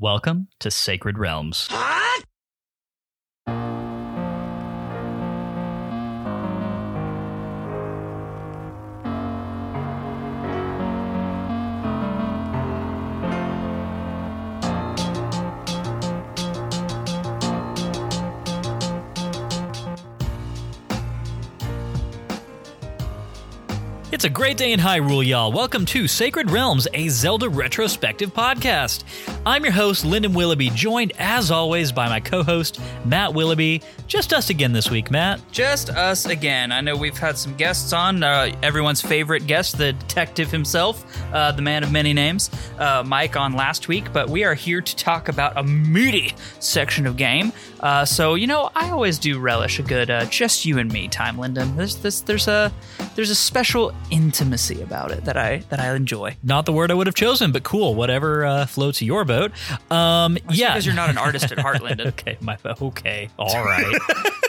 Welcome to Sacred Realms. It's a great day in Hyrule, y'all. Welcome to Sacred Realms, a Zelda retrospective podcast. I'm your host, Lyndon Willoughby, joined as always by my co host, Matt Willoughby. Just us again this week, Matt. Just us again. I know we've had some guests on. Uh, everyone's favorite guest, the detective himself, uh, the man of many names, uh, Mike, on last week. But we are here to talk about a meaty section of game. Uh, so you know, I always do relish a good uh, just you and me time, Lyndon. There's this, there's a there's a special intimacy about it that I that I enjoy. Not the word I would have chosen, but cool. Whatever uh, floats your boat. Um, yeah, because you're not an artist at Heartland. Okay, my okay, all right.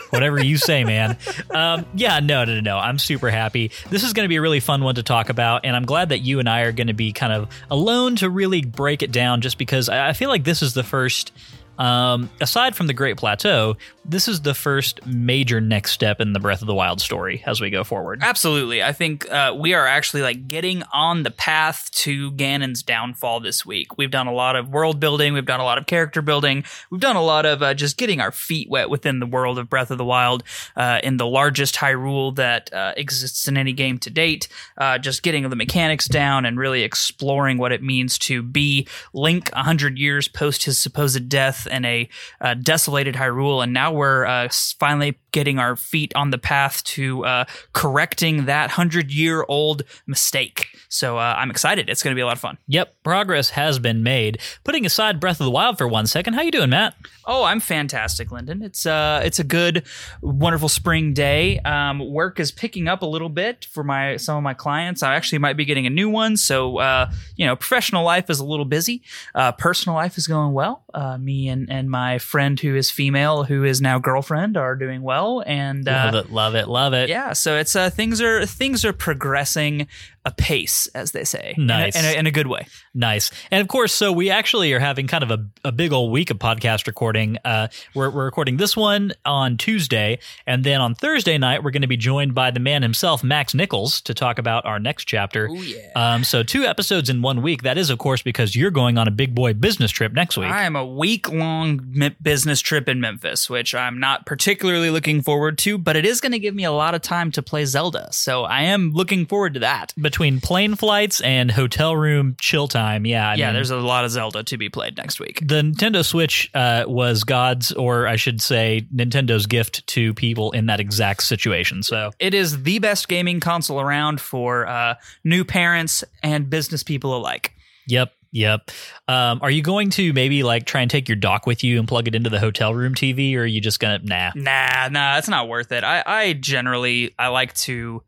Whatever you say, man. Um, yeah, no, no, no, no. I'm super happy. This is going to be a really fun one to talk about, and I'm glad that you and I are going to be kind of alone to really break it down. Just because I I feel like this is the first. Um, aside from the Great Plateau, this is the first major next step in the Breath of the Wild story as we go forward. Absolutely. I think uh, we are actually like getting on the path to Ganon's downfall this week. We've done a lot of world building, we've done a lot of character building, we've done a lot of uh, just getting our feet wet within the world of Breath of the Wild uh, in the largest Hyrule that uh, exists in any game to date. Uh, just getting the mechanics down and really exploring what it means to be Link 100 years post his supposed death in a uh, desolated Hyrule. And now we're uh, finally getting our feet on the path to uh, correcting that 100 year old mistake. So uh, I'm excited. It's going to be a lot of fun. Yep, progress has been made. Putting aside Breath of the Wild for one second, how you doing, Matt? Oh, I'm fantastic, Lyndon. It's uh, it's a good, wonderful spring day. Um, work is picking up a little bit for my some of my clients. I actually might be getting a new one. So, uh, you know, professional life is a little busy. Uh, personal life is going well. Uh, me and and my friend who is female, who is now girlfriend, are doing well. And uh, love it, love it, love it. yeah, so it's uh, things are things are progressing apace, as they say, in a- Nice. in a, in a good way. Nice. And of course, so we actually are having kind of a, a big old week of podcast recording. Uh, we're, we're recording this one on Tuesday. And then on Thursday night, we're going to be joined by the man himself, Max Nichols, to talk about our next chapter. Oh yeah. Um, so two episodes in one week. That is, of course, because you're going on a big boy business trip next week. I am a week long business trip in Memphis, which I'm not particularly looking forward to, but it is going to give me a lot of time to play Zelda. So I am looking forward to that. Between plane flights and hotel room chill time, yeah. I yeah, mean, there's a lot of Zelda to be played next week. the Nintendo Switch uh, was God's, or I should say, Nintendo's gift to people in that exact situation. So It is the best gaming console around for uh, new parents and business people alike. Yep, yep. Um, are you going to maybe like try and take your dock with you and plug it into the hotel room TV, or are you just gonna nah? Nah, nah, it's not worth it. I, I generally I like to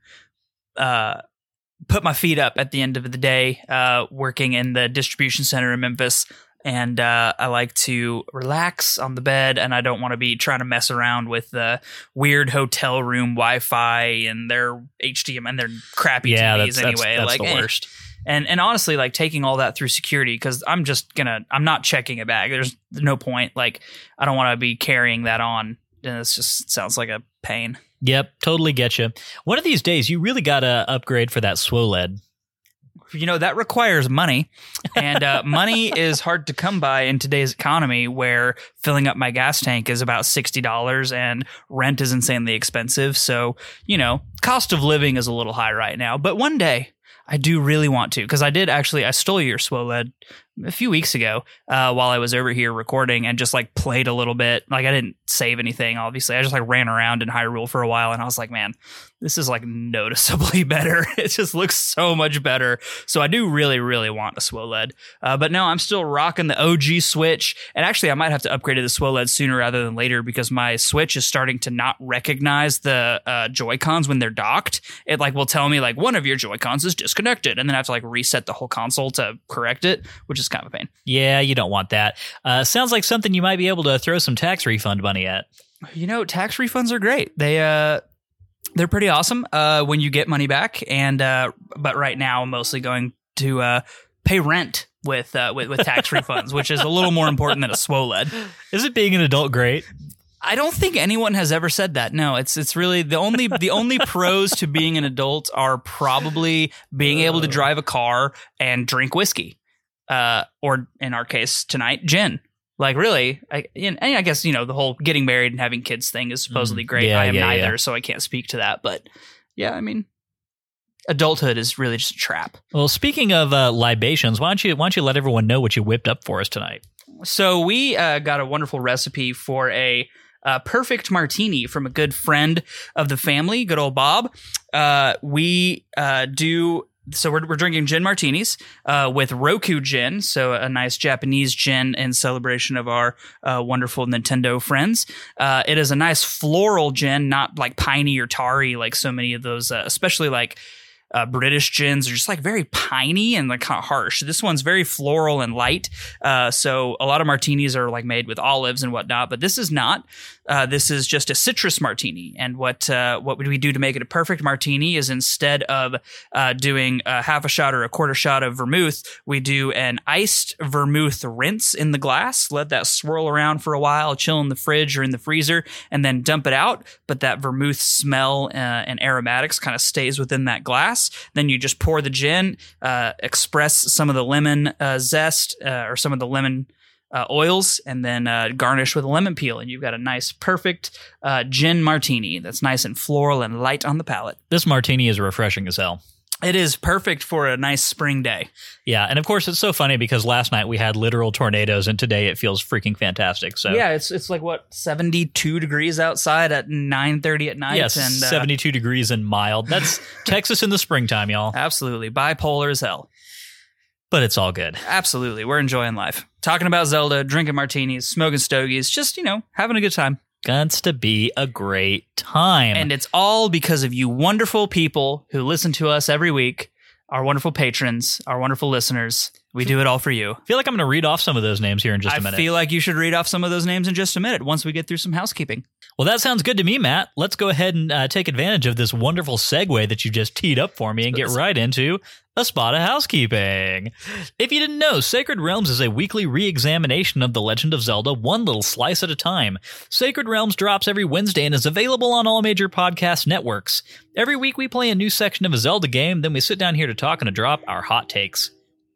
uh put my feet up at the end of the day, uh, working in the distribution center in Memphis. And uh, I like to relax on the bed, and I don't want to be trying to mess around with the weird hotel room Wi-Fi and their HDMI and their crappy Yeah, TVs that's, that's, anyway. that's like, the eh. worst. and and honestly, like taking all that through security because I'm just gonna I'm not checking a bag. There's no point. Like I don't want to be carrying that on. And it's just sounds like a pain. Yep, totally get you. One of these days, you really gotta upgrade for that SWOLED. You know that requires money, and uh, money is hard to come by in today's economy, where filling up my gas tank is about sixty dollars, and rent is insanely expensive. So you know, cost of living is a little high right now. But one day, I do really want to because I did actually I stole your SWOLED a few weeks ago uh, while I was over here recording and just like played a little bit. Like I didn't save anything, obviously. I just like ran around in Hyrule for a while and I was like, man, this is like noticeably better. It just looks so much better. So I do really, really want a SWOLED. Uh, but no, I'm still rocking the OG Switch. And actually, I might have to upgrade to the SWOLED sooner rather than later because my Switch is starting to not recognize the uh, Joy Cons when they're docked. It like will tell me like one of your Joy Cons is disconnected, and then I have to like reset the whole console to correct it, which is kind of a pain. Yeah, you don't want that. Uh, sounds like something you might be able to throw some tax refund money at. You know, tax refunds are great. They uh they're pretty awesome uh when you get money back and uh but right now I'm mostly going to uh pay rent with uh, with, with tax refunds, which is a little more important than a SWOLED. Is it being an adult great? I don't think anyone has ever said that. No, it's it's really the only the only pros to being an adult are probably being able to drive a car and drink whiskey, uh, or in our case tonight, gin. Like really, I, and I guess you know the whole getting married and having kids thing is supposedly Mm, great. yeah, I am yeah, neither, yeah. so I can't speak to that. But yeah, I mean, adulthood is really just a trap. Well, speaking of uh, libations, why don't you why don't you let everyone know what you whipped up for us tonight? So we uh, got a wonderful recipe for a uh, perfect martini from a good friend of the family, good old Bob. Uh, we uh, do. So we're, we're drinking gin martinis uh, with Roku gin, so a nice Japanese gin in celebration of our uh, wonderful Nintendo friends. Uh, it is a nice floral gin, not like piney or tarry like so many of those, uh, especially like uh, British gins are just like very piney and like kind of harsh. This one's very floral and light. Uh, so a lot of martinis are like made with olives and whatnot, but this is not. Uh, this is just a citrus martini. And what uh, what would we do to make it a perfect martini is instead of uh, doing a half a shot or a quarter shot of vermouth, we do an iced vermouth rinse in the glass. Let that swirl around for a while, chill in the fridge or in the freezer, and then dump it out. But that vermouth smell uh, and aromatics kind of stays within that glass. Then you just pour the gin, uh, express some of the lemon uh, zest or some of the lemon uh, oils, and then uh, garnish with a lemon peel, and you've got a nice, perfect uh, gin martini that's nice and floral and light on the palate. This martini is refreshing as hell. It is perfect for a nice spring day. Yeah, and of course it's so funny because last night we had literal tornadoes, and today it feels freaking fantastic. So Yeah, it's it's like what seventy two degrees outside at nine thirty at night. yes, and uh, seventy-two degrees and mild. That's Texas in the springtime, y'all. absolutely bipolar as hell. But it's all good. Absolutely, we're enjoying life. Talking about Zelda, drinking martinis, smoking stogies, just you know having a good time. Guns to be a great time. And it's all because of you wonderful people who listen to us every week, our wonderful patrons, our wonderful listeners. We do it all for you. I feel like I'm going to read off some of those names here in just a minute. I feel like you should read off some of those names in just a minute once we get through some housekeeping. Well, that sounds good to me, Matt. Let's go ahead and uh, take advantage of this wonderful segue that you just teed up for me and get right into a spot of housekeeping. If you didn't know, Sacred Realms is a weekly re examination of The Legend of Zelda, one little slice at a time. Sacred Realms drops every Wednesday and is available on all major podcast networks. Every week we play a new section of a Zelda game, then we sit down here to talk and to drop our hot takes.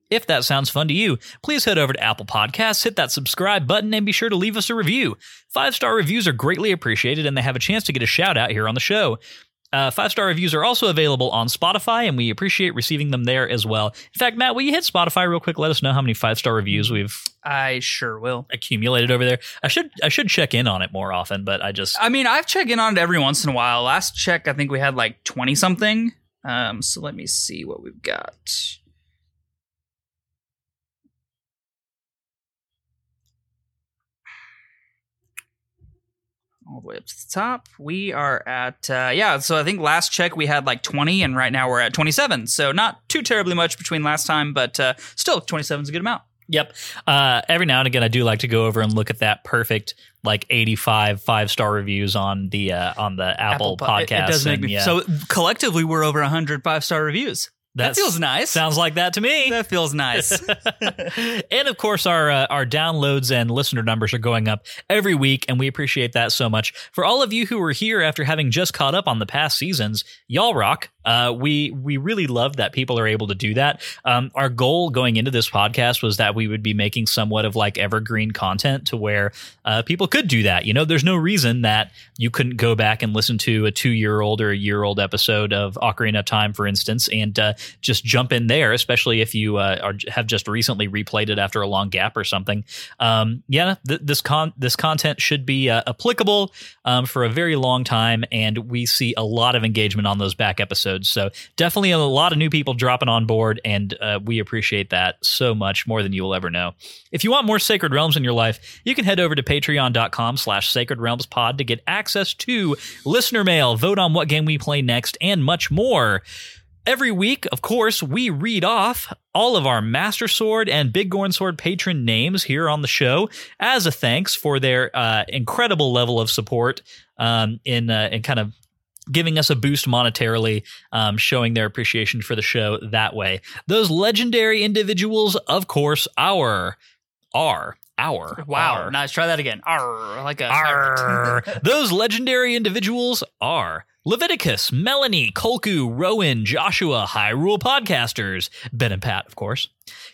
If that sounds fun to you, please head over to Apple Podcasts, hit that subscribe button, and be sure to leave us a review. Five star reviews are greatly appreciated, and they have a chance to get a shout out here on the show. Uh, Five star reviews are also available on Spotify, and we appreciate receiving them there as well. In fact, Matt, will you hit Spotify real quick? Let us know how many five star reviews we've I sure will. accumulated over there. I should I should check in on it more often, but I just I mean, I've checked in on it every once in a while. Last check, I think we had like 20 something. Um, so let me see what we've got. All the way up to the top. We are at, uh, yeah, so I think last check we had like 20, and right now we're at 27. So not too terribly much between last time, but uh, still, 27 is a good amount. Yep. Uh, every now and again, I do like to go over and look at that perfect like eighty five five star reviews on the uh, on the Apple, it- podcast. It, does make and, me yeah, so collectively we're over 100 five star reviews. That feels nice. sounds like that to me. that feels nice. and of course, our uh, our downloads and listener numbers are going up every week, and we appreciate that so much. For all of you who are here after having just caught up on the past seasons, y'all rock. Uh, we we really love that people are able to do that. Um, our goal going into this podcast was that we would be making somewhat of like evergreen content to where uh, people could do that. You know, there's no reason that you couldn't go back and listen to a two year old or a year old episode of Ocarina of Time, for instance, and uh, just jump in there, especially if you uh, are have just recently replayed it after a long gap or something. Um, yeah, th- this con this content should be uh, applicable um, for a very long time, and we see a lot of engagement on those back episodes. So definitely a lot of new people dropping on board, and uh, we appreciate that so much more than you will ever know. If you want more Sacred Realms in your life, you can head over to patreon.com slash Sacred Realms Pod to get access to listener mail, vote on what game we play next, and much more. Every week, of course, we read off all of our Master Sword and Big Gorn Sword patron names here on the show as a thanks for their uh, incredible level of support um, in uh, in kind of giving us a boost monetarily, um, showing their appreciation for the show that way. Those legendary individuals, of course, our are our Wow. our, Nice. Try that again. Arr, like a. Those legendary individuals are Leviticus, Melanie, Kolku, Rowan, Joshua, Hyrule Podcasters, Ben and Pat, of course.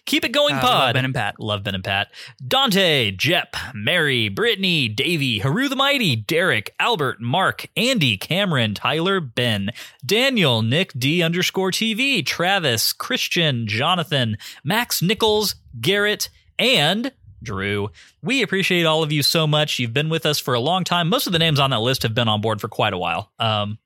Keep it going, Uh, pod. love Ben and Pat. Love Ben and Pat. Dante, Jep, Mary, Brittany, Davey, Haru the Mighty, Derek, Albert, Mark, Andy, Cameron, Tyler, Ben, Daniel, Nick D underscore TV, Travis, Christian, Jonathan, Max Nichols, Garrett, and Drew. We appreciate all of you so much. You've been with us for a long time. Most of the names on that list have been on board for quite a while. Um,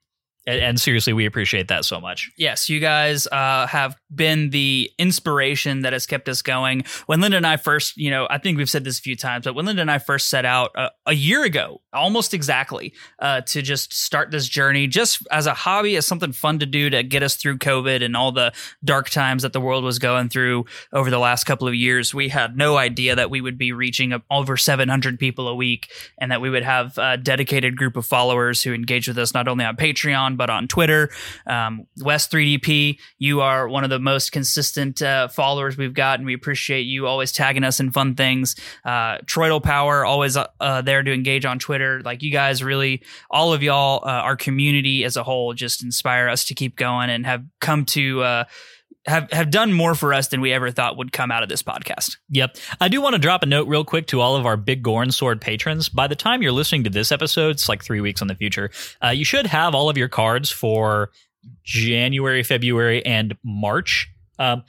and, and seriously, we appreciate that so much. Yes, you guys uh, have been the inspiration that has kept us going. When Lyndon and I first, you know, I think we've said this a few times, but when Lyndon and I first set out uh, a year ago, almost exactly, uh, to just start this journey, just as a hobby, as something fun to do to get us through COVID and all the dark times that the world was going through over the last couple of years, we had no idea that we would be reaching over 700 people a week and that we would have a dedicated group of followers who engage with us not only on Patreon, but on Twitter. Um, West 3DP, you are one of the most consistent uh, followers we've got, and we appreciate you always tagging us in fun things. Uh, Troidal Power, always uh, uh, there to engage on Twitter. Like you guys, really, all of y'all, uh, our community as a whole, just inspire us to keep going and have come to. Have, have done more for us than we ever thought would come out of this podcast. Yep. I do want to drop a note real quick to all of our Big Gorn Sword patrons. By the time you're listening to this episode, it's like three weeks in the future. Uh, you should have all of your cards for January, February, and March. Um,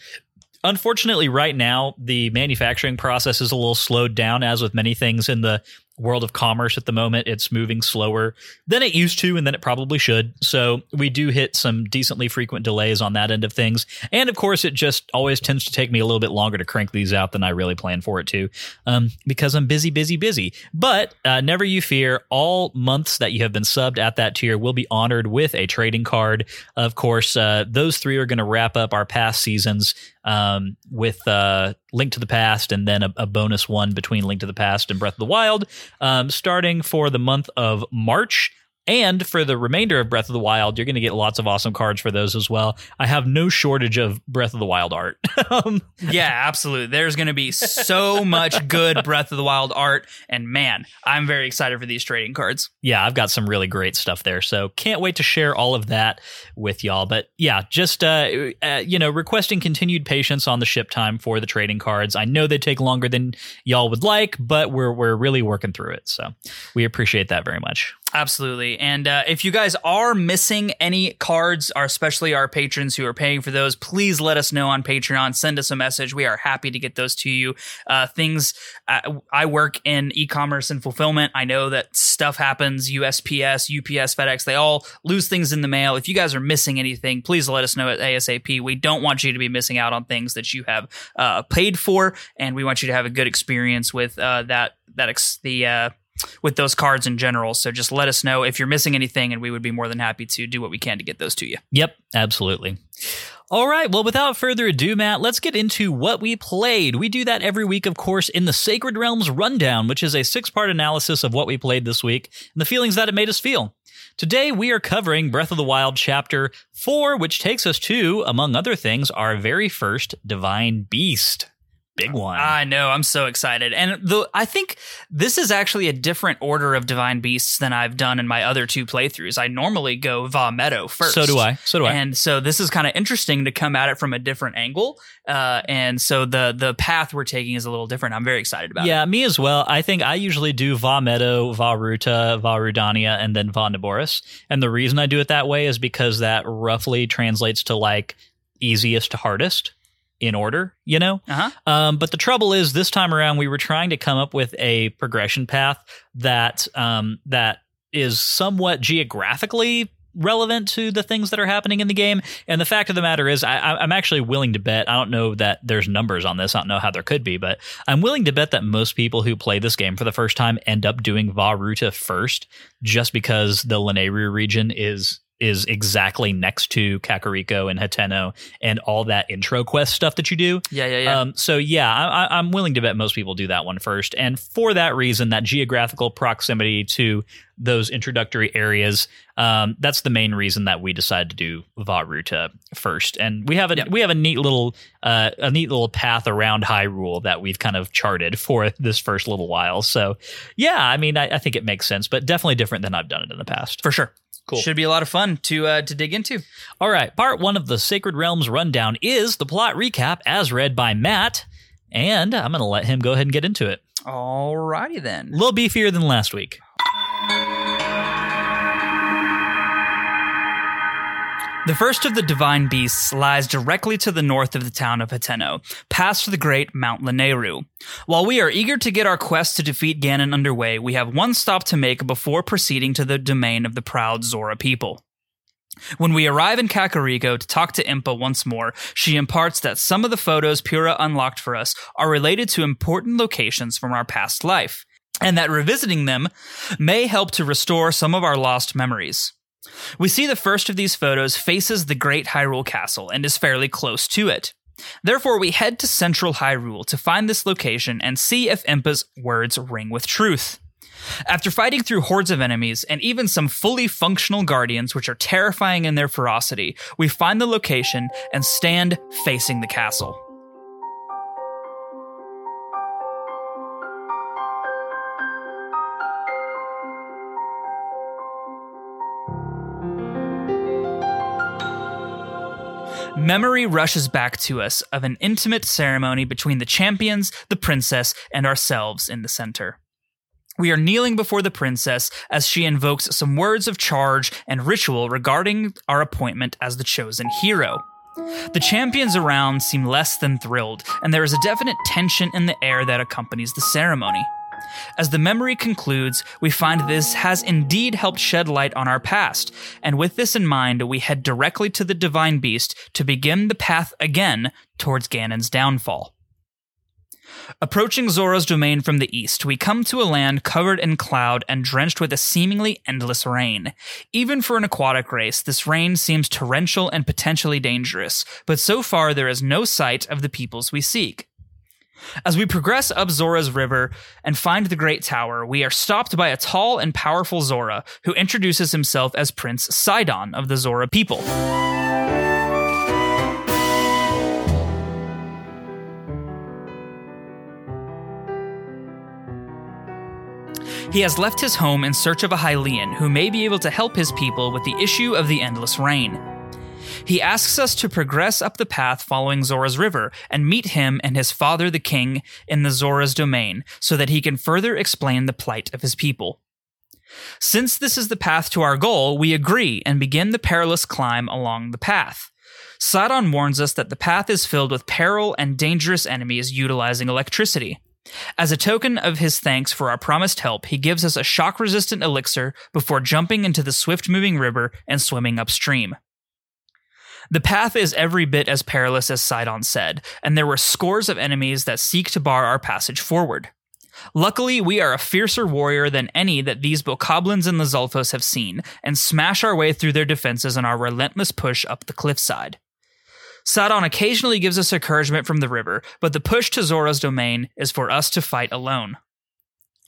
unfortunately, right now, the manufacturing process is a little slowed down, as with many things in the world of commerce at the moment. It's moving slower than it used to, and than it probably should. So we do hit some decently frequent delays on that end of things. And of course, it just always tends to take me a little bit longer to crank these out than I really plan for it to, um, because I'm busy, busy, busy. But uh, never you fear, all months that you have been subbed at that tier will be honored with a trading card. Of course, uh, those three are going to wrap up our past seasons um, with uh, Link to the Past and then a, a, bonus one between Link to the Past and Breath of the Wild, um, starting for the month of March. And for the remainder of Breath of the Wild, you're going to get lots of awesome cards for those as well. I have no shortage of Breath of the Wild art. um, yeah, absolutely. There's going to be so much good Breath of the Wild art. And man, I'm very excited for these trading cards. Yeah, I've got some really great stuff there. So can't wait to share all of that with y'all. But yeah, just, uh, uh, you know, requesting continued patience on the ship time for the trading cards. I know they take longer than y'all would like, but we're, we're really working through it. So we appreciate that very much. Absolutely. And uh, if you guys are missing any cards, or especially our patrons who are paying for those, please let us know on Patreon. Send us a message. We are happy to get those to you. Uh, things, uh, I work in e commerce and fulfillment. I know that stuff happens USPS, UPS, FedEx, they all lose things in the mail. If you guys are missing anything, please let us know at ASAP. We don't want you to be missing out on things that you have uh, paid for, and we want you to have a good experience with uh, that, that, ex- the, uh, with those cards in general. So just let us know if you're missing anything, and we would be more than happy to do what we can to get those to you. Yep, absolutely. All right, well, without further ado, Matt, let's get into what we played. We do that every week, of course, in the Sacred Realms Rundown, which is a six part analysis of what we played this week and the feelings that it made us feel. Today, we are covering Breath of the Wild Chapter 4, which takes us to, among other things, our very first Divine Beast big one. I know. I'm so excited. And the I think this is actually a different order of divine beasts than I've done in my other two playthroughs. I normally go Vah Medoh first. So do I. So do I. And so this is kind of interesting to come at it from a different angle. Uh, and so the the path we're taking is a little different. I'm very excited about yeah, it. Yeah, me as well. I think I usually do Vah Medoh, Vah Ruta, Vah Rudania, and then Vah Naboris. And the reason I do it that way is because that roughly translates to like easiest to hardest in order, you know? Uh-huh. Um, but the trouble is, this time around, we were trying to come up with a progression path that um, that is somewhat geographically relevant to the things that are happening in the game. And the fact of the matter is, I, am actually willing to bet. I don't know that there's numbers on this. I don't know how there could be, but I'm willing to bet that most people who play this game for the first time end up doing Vah Ruta first, just because the Lanayru region is is exactly next to Kakariko and Hateno and all that intro quest stuff that you do. Yeah, yeah, yeah. Um, so yeah, I, I- I'm willing to bet most people do that one first, and for that reason, that geographical proximity to those introductory areas, um, that's the main reason that we decided to do Vah Ruta first. And we have a we have a neat little uh, a neat little path around Hyrule that we've kind of charted for this first little while. So yeah, I mean, I, I think it makes sense, but definitely different than I've done it in the past. For sure. Cool. Should be a lot of fun to uh, to dig into. All right, part one of the Sacred Realms rundown is the plot recap as read by Matt, and I'm going to let him go ahead and get into it. Alrighty then. A little beefier than last week. The first of the divine beasts lies directly to the north of the town of Hateno, past the great Mount Lanayru. While we are eager to get our quest to defeat Ganon underway, we have one stop to make before proceeding to the domain of the proud Zora people. When we arrive in Kakariko to talk to Impa once more, she imparts that some of the photos Purah unlocked for us are related to important locations from our past life, and that revisiting them may help to restore some of our lost memories. We see the first of these photos faces the Great Hyrule Castle and is fairly close to it. Therefore, we head to Central Hyrule to find this location and see if Impa's words ring with truth. After fighting through hordes of enemies and even some fully functional guardians, which are terrifying in their ferocity, we find the location and stand facing the castle. Memory rushes back to us of an intimate ceremony between the champions, the princess, and ourselves in the center. We are kneeling before the princess as she invokes some words of charge and ritual regarding our appointment as the chosen hero. The champions around seem less than thrilled, and there is a definite tension in the air that accompanies the ceremony. As the memory concludes, we find this has indeed helped shed light on our past, and with this in mind, we head directly to the Divine Beast to begin the path again towards Ganon's downfall. Approaching Zora's domain from the east, we come to a land covered in cloud and drenched with a seemingly endless rain. Even for an aquatic race, this rain seems torrential and potentially dangerous, but so far there is no sight of the peoples we seek. As we progress up Zora's river and find the Great Tower, we are stopped by a tall and powerful Zora who introduces himself as Prince Sidon of the Zora people. He has left his home in search of a Hylian who may be able to help his people with the issue of the endless rain. He asks us to progress up the path following Zora's river and meet him and his father, the king, in the Zora's domain so that he can further explain the plight of his people. Since this is the path to our goal, we agree and begin the perilous climb along the path. Sidon warns us that the path is filled with peril and dangerous enemies utilizing electricity. As a token of his thanks for our promised help, he gives us a shock resistant elixir before jumping into the swift moving river and swimming upstream. The path is every bit as perilous as Sidon said, and there were scores of enemies that seek to bar our passage forward. Luckily, we are a fiercer warrior than any that these bokoblins and the Lizalfos have seen, and smash our way through their defenses in our relentless push up the cliffside. Sidon occasionally gives us encouragement from the river, but the push to Zora's domain is for us to fight alone.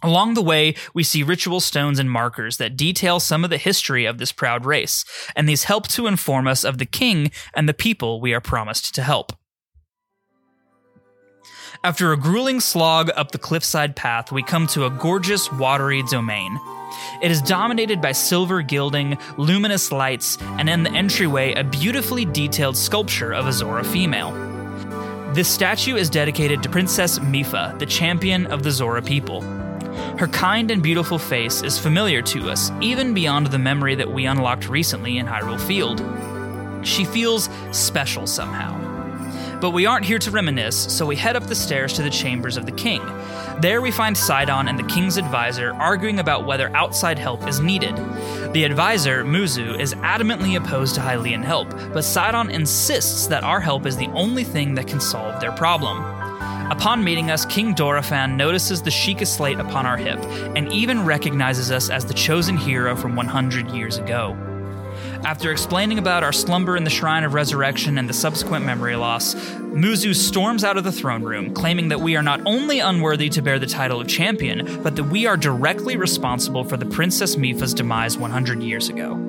Along the way, we see ritual stones and markers that detail some of the history of this proud race, and these help to inform us of the king and the people we are promised to help. After a grueling slog up the cliffside path, we come to a gorgeous, watery domain. It is dominated by silver gilding, luminous lights, and in the entryway, a beautifully detailed sculpture of a Zora female. This statue is dedicated to Princess Mipha, the champion of the Zora people. Her kind and beautiful face is familiar to us, even beyond the memory that we unlocked recently in Hyrule Field. She feels special somehow. But we aren't here to reminisce, so we head up the stairs to the chambers of the king. There we find Sidon and the king's advisor arguing about whether outside help is needed. The advisor, Muzu, is adamantly opposed to Hylian help, but Sidon insists that our help is the only thing that can solve their problem. Upon meeting us, King Dorephan notices the Sheikah slate upon our hip and even recognizes us as the chosen hero from 100 years ago. After explaining about our slumber in the Shrine of Resurrection and the subsequent memory loss, Muzu storms out of the throne room, claiming that we are not only unworthy to bear the title of champion, but that we are directly responsible for the Princess Mipha's demise 100 years ago.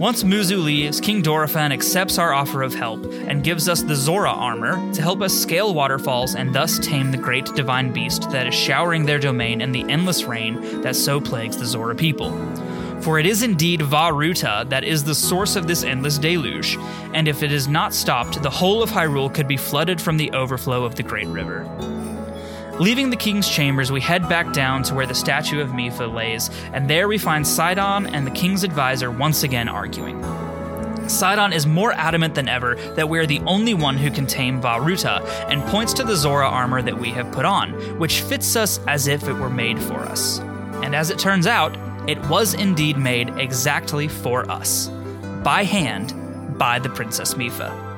Once Muzu leaves, King Dorephan accepts our offer of help and gives us the Zora armor to help us scale waterfalls and thus tame the great divine beast that is showering their domain in the endless rain that so plagues the Zora people. For it is indeed Vah Ruta that is the source of this endless deluge, and if it is not stopped, the whole of Hyrule could be flooded from the overflow of the Great River. Leaving the king's chambers, we head back down to where the statue of Mipha lays, and there we find Sidon and the king's advisor once again arguing. Sidon is more adamant than ever that we are the only one who can tame Vah Ruta, and points to the Zora armor that we have put on, which fits us as if it were made for us. And as it turns out, it was indeed made exactly for us, by hand, by the Princess Mipha.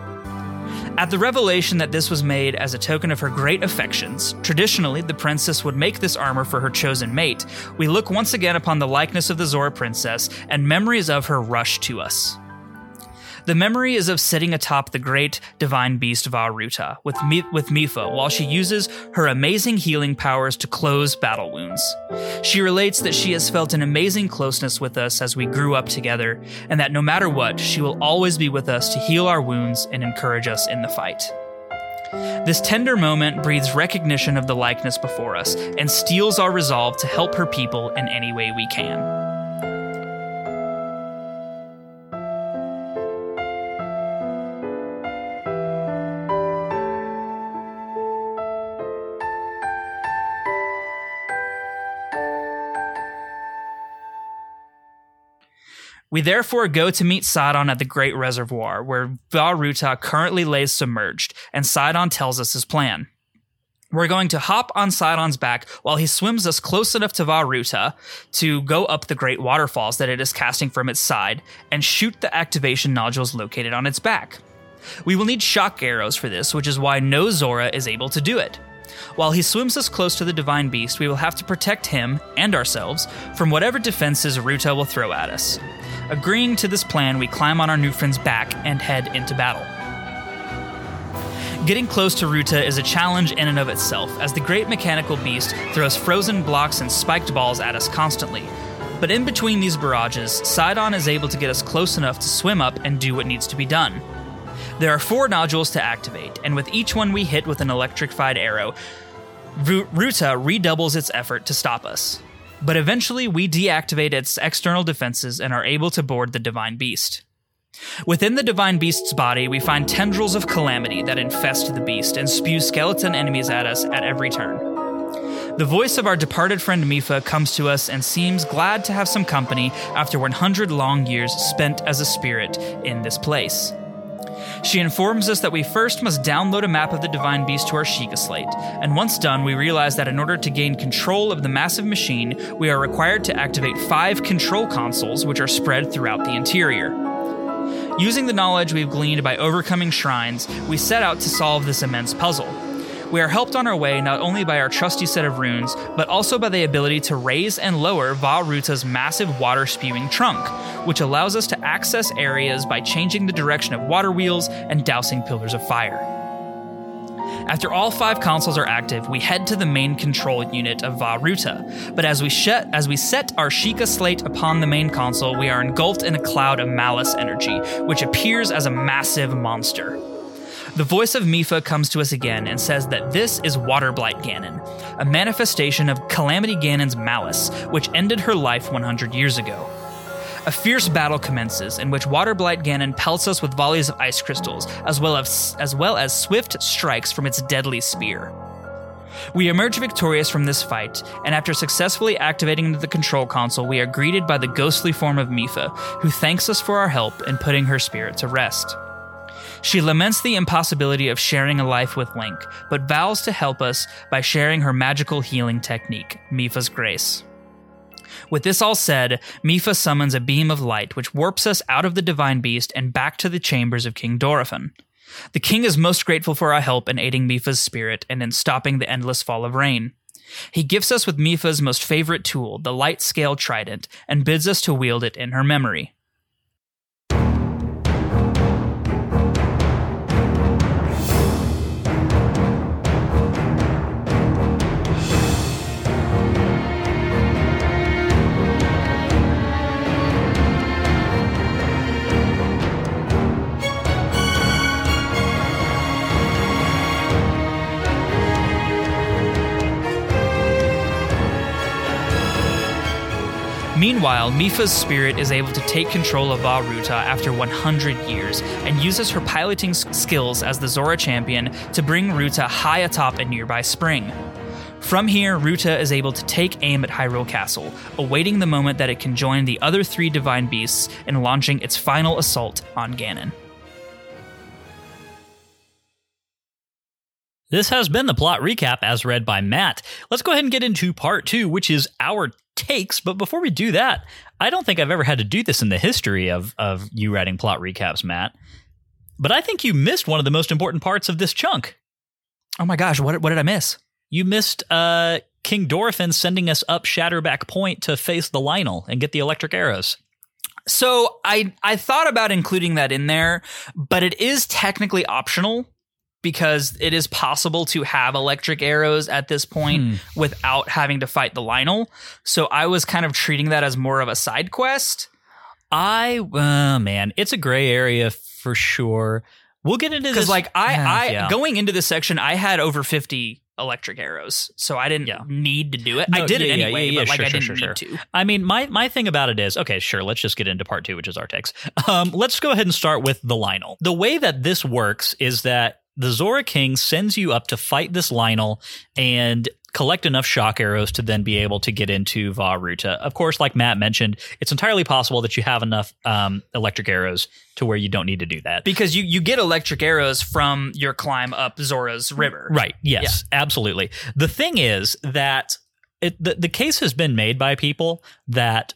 At the revelation that this was made as a token of her great affections, traditionally the princess would make this armor for her chosen mate, we look once again upon the likeness of the Zora princess, and memories of her rush to us. The memory is of sitting atop the great divine beast Vah Ruta with, Mi- with Mipha while she uses her amazing healing powers to close battle wounds. She relates that she has felt an amazing closeness with us as we grew up together, and that no matter what, she will always be with us to heal our wounds and encourage us in the fight. This tender moment breathes recognition of the likeness before us and steals our resolve to help her people in any way we can. We therefore go to meet Sidon at the Great Reservoir, where Vah Ruta currently lays submerged, and Sidon tells us his plan. We're going to hop on Sidon's back while he swims us close enough to Vah Ruta to go up the great waterfalls that it is casting from its side and shoot the activation nodules located on its back. We will need shock arrows for this, which is why no Zora is able to do it. While he swims us close to the divine beast, we will have to protect him and ourselves from whatever defenses Ruta will throw at us. Agreeing to this plan, we climb on our new friend's back and head into battle. Getting close to Ruta is a challenge in and of itself, as the great mechanical beast throws frozen blocks and spiked balls at us constantly. But in between these barrages, Sidon is able to get us close enough to swim up and do what needs to be done. There are four nodules to activate, and with each one we hit with an electrified arrow, Ruta redoubles its effort to stop us but eventually we deactivate its external defenses and are able to board the Divine Beast. Within the Divine Beast's body, we find tendrils of calamity that infest the beast and spew skeleton enemies at us at every turn. The voice of our departed friend Mipha comes to us and seems glad to have some company after 100 long years spent as a spirit in this place. She informs us that we first must download a map of the Divine Beast to our Sheikah slate, and once done, we realize that in order to gain control of the massive machine, we are required to activate five control consoles which are spread throughout the interior. Using the knowledge we've gleaned by overcoming shrines, we set out to solve this immense puzzle. We are helped on our way not only by our trusty set of runes, but also by the ability to raise and lower Vah Ruta's massive water spewing trunk, which allows us to access areas by changing the direction of water wheels and dousing pillars of fire. After all five consoles are active, we head to the main control unit of Vah Ruta. But as we, as we set our Sheikah slate upon the main console, we are engulfed in a cloud of malice energy, which appears as a massive monster. The voice of Mipha comes to us again and says that this is Waterblight Ganon, a manifestation of Calamity Ganon's malice, which ended her life 100 years ago. A fierce battle commences in which Waterblight Ganon pelts us with volleys of ice crystals, as well as, as well as swift strikes from its deadly spear. We emerge victorious from this fight, and after successfully activating the control console, we are greeted by the ghostly form of Mipha, who thanks us for our help in putting her spirit to rest. She laments the impossibility of sharing a life with Link, but vows to help us by sharing her magical healing technique, Mipha's Grace. With this all said, Mipha summons a beam of light which warps us out of the Divine Beast and back to the chambers of King Dorephan. The king is most grateful for our help in aiding Mipha's spirit and in stopping the endless fall of rain. He gifts us with Mipha's most favorite tool, the light scale trident, and bids us to wield it in her memory. Meanwhile, Mipha's spirit is able to take control of Vah Ruta after 100 years and uses her piloting skills as the Zora champion to bring Ruta high atop a nearby spring. From here, Ruta is able to take aim at Hyrule Castle, awaiting the moment that it can join the other three divine beasts in launching its final assault on Ganon. This has been the plot recap as read by Matt. Let's go ahead and get into part two, which is our takes. But before we do that, I don't think I've ever had to do this in the history of, of you writing plot recaps, Matt. But I think you missed one of the most important parts of this chunk. Oh my gosh, what, what did I miss? You missed uh, King Dorfin sending us up Shatterback Point to face the Lynel and get the electric arrows. So I I thought about including that in there, but it is technically optional because it is possible to have electric arrows at this point without having to fight the Lynel. So I was kind of treating that as more of a side quest. I, uh, man, it's a gray area for sure. We'll get into this. Because like I Yeah, I yeah. going into this section, I had over fifty electric arrows, so I didn't Yeah. need to do it. No, I did yeah, it anyway, yeah, but like sure, I didn't sure, need sure. to. I mean, my my thing about it is okay. Sure, let's just get into part two, which is our takes. Um, let's go ahead and start with the Lynel. The way that this works is that the Zora King sends you up to fight this Lynel and collect enough shock arrows to then be able to get into Vah Ruta. Of course, like Matt mentioned, it's entirely possible that you have enough um, electric arrows to where you don't need to do that. Because you, you get electric arrows from your climb up Zora's river. Right. Yes, absolutely. The thing is that it, the, the case has been made by people that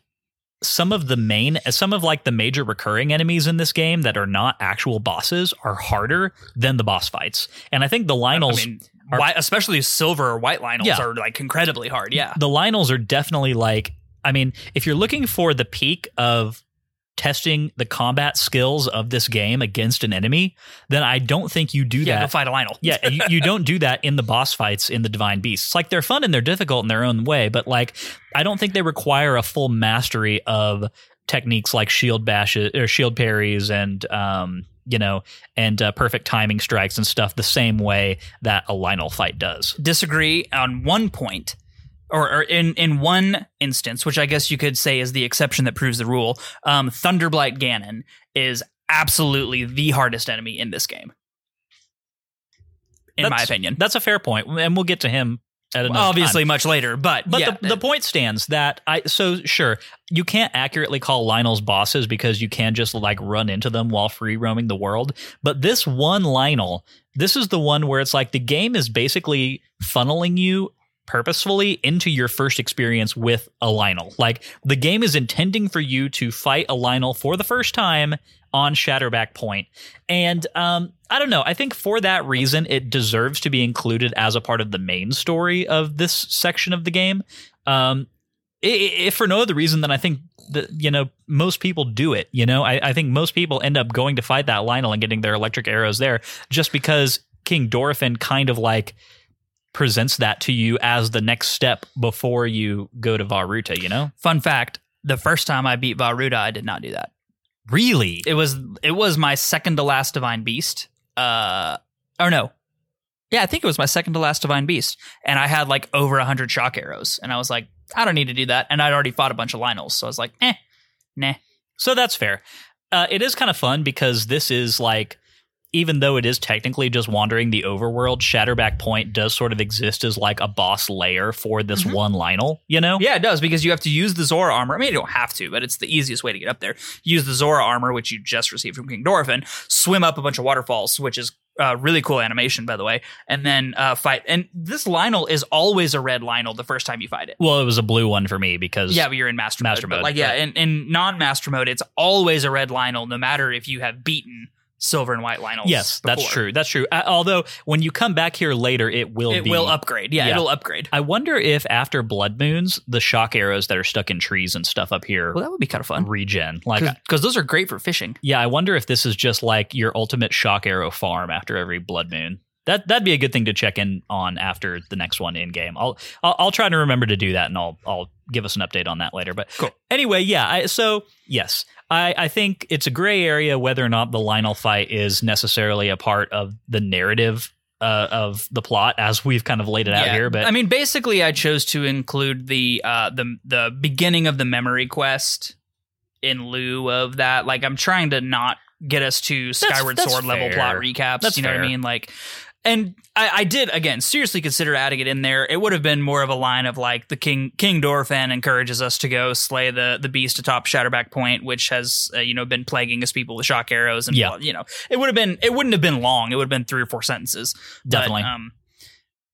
some of the main, some of like the major recurring enemies in this game that are not actual bosses are harder than the boss fights. And I think the I mean, are- white, especially silver or white Lynels Yeah. are like incredibly hard. Yeah. the Lynels are definitely like, I mean, if you're looking for the peak of testing the combat skills of this game against an enemy, then I don't think you do Yeah, that go fight a Lynel. yeah, you, you don't do that in the boss fights in the Divine Beasts. Like they're fun and they're difficult in their own way, but like I don't think they require a full mastery of techniques like shield bashes or shield parries and um you know and uh, perfect timing strikes and stuff the same way that a Lynel fight does. disagree on one point, or, or in in one instance, which I guess you could say is the exception that proves the rule. Um, Thunderblight Ganon is absolutely the hardest enemy in this game, in my opinion. That's a fair point, and we'll get to him at another time. Obviously, much later, but But yeah, the, the point stands that I so sure you can't accurately call Lynel's bosses because you can just like run into them while free roaming the world. But this one Lynel, this is the one where it's like the game is basically funneling you purposefully into your first experience with a Lynel. Like the game is intending for you to fight a Lynel for the first time on Shatterback Point. And um, I don't know. I think for that reason, it deserves to be included as a part of the main story of this section of the game. Um, if for no other reason than I think that you know most people do it. You know, I, I think most people end up going to fight that Lynel and getting their electric arrows there just because King Dorfin kind of like presents that to you as the next step before you go to Vah Ruta. You know, fun fact: the first time I beat Vah Ruta, I did not do that. really. It was it was my second to last divine beast. Uh, or no, yeah, I think it was my second to last divine beast, and I had like over hundred shock arrows, and I was like, I don't need to do that, and I'd already fought a bunch of Lynels, so I was like, eh, nah. So that's fair. Uh, it is kind of fun because this is like, even though it is technically just wandering the overworld, Shatterback Point does sort of exist as like a boss layer for this Mhm. one Lynel. You know? Yeah, it does because you have to use the Zora armor. I mean, you don't have to, but it's the easiest way to get up there. Use the Zora armor, which you just received from King Dorfin. Swim up a bunch of waterfalls, which is uh, really cool animation, by the way, and then uh, fight. And this Lynel is always a red Lynel the first time you fight it. Well, it was a blue one for me because Yeah, but you're in master, Master mode. But mode, like, yeah, right. in, in non-master mode, it's always a red Lionel, no matter if you have beaten silver and white Lynels. yes, that's true. That's true. Uh, although when you come back here later, it will It be. will upgrade. Yeah, Yeah. it'll upgrade. I wonder if after Blood Moons, the shock arrows that are stuck in trees and stuff up here Well, that would be kind of fun regen. Like, because those are great for fishing. yeah, I wonder if this is just like your ultimate shock arrow farm after every blood moon. That that'd be a good thing to check in on after the next one in game. I'll, I'll I'll try to remember to do that, and I'll I'll give us an update on that later. But Cool. Anyway, yeah. I, so yes, I I think it's a gray area whether or not the Lynel fight is necessarily a part of the narrative uh, of the plot as we've kind of laid it out Yeah. here. But I mean, basically, I chose to include the uh, the the beginning of the memory quest in lieu of that. Like, I'm trying to not get us to Skyward that's Sword level plot recaps. That's you know what. I mean? Like, and I, I did again seriously consider adding it in there. It would have been more of a line of like the King King Dorephan encourages us to go slay the the beast atop Shatterback Point, which has uh, you know been plaguing his people with shock arrows and Yeah. you know it would have been it wouldn't have been long. It would have been three or four sentences. But, Definitely. um,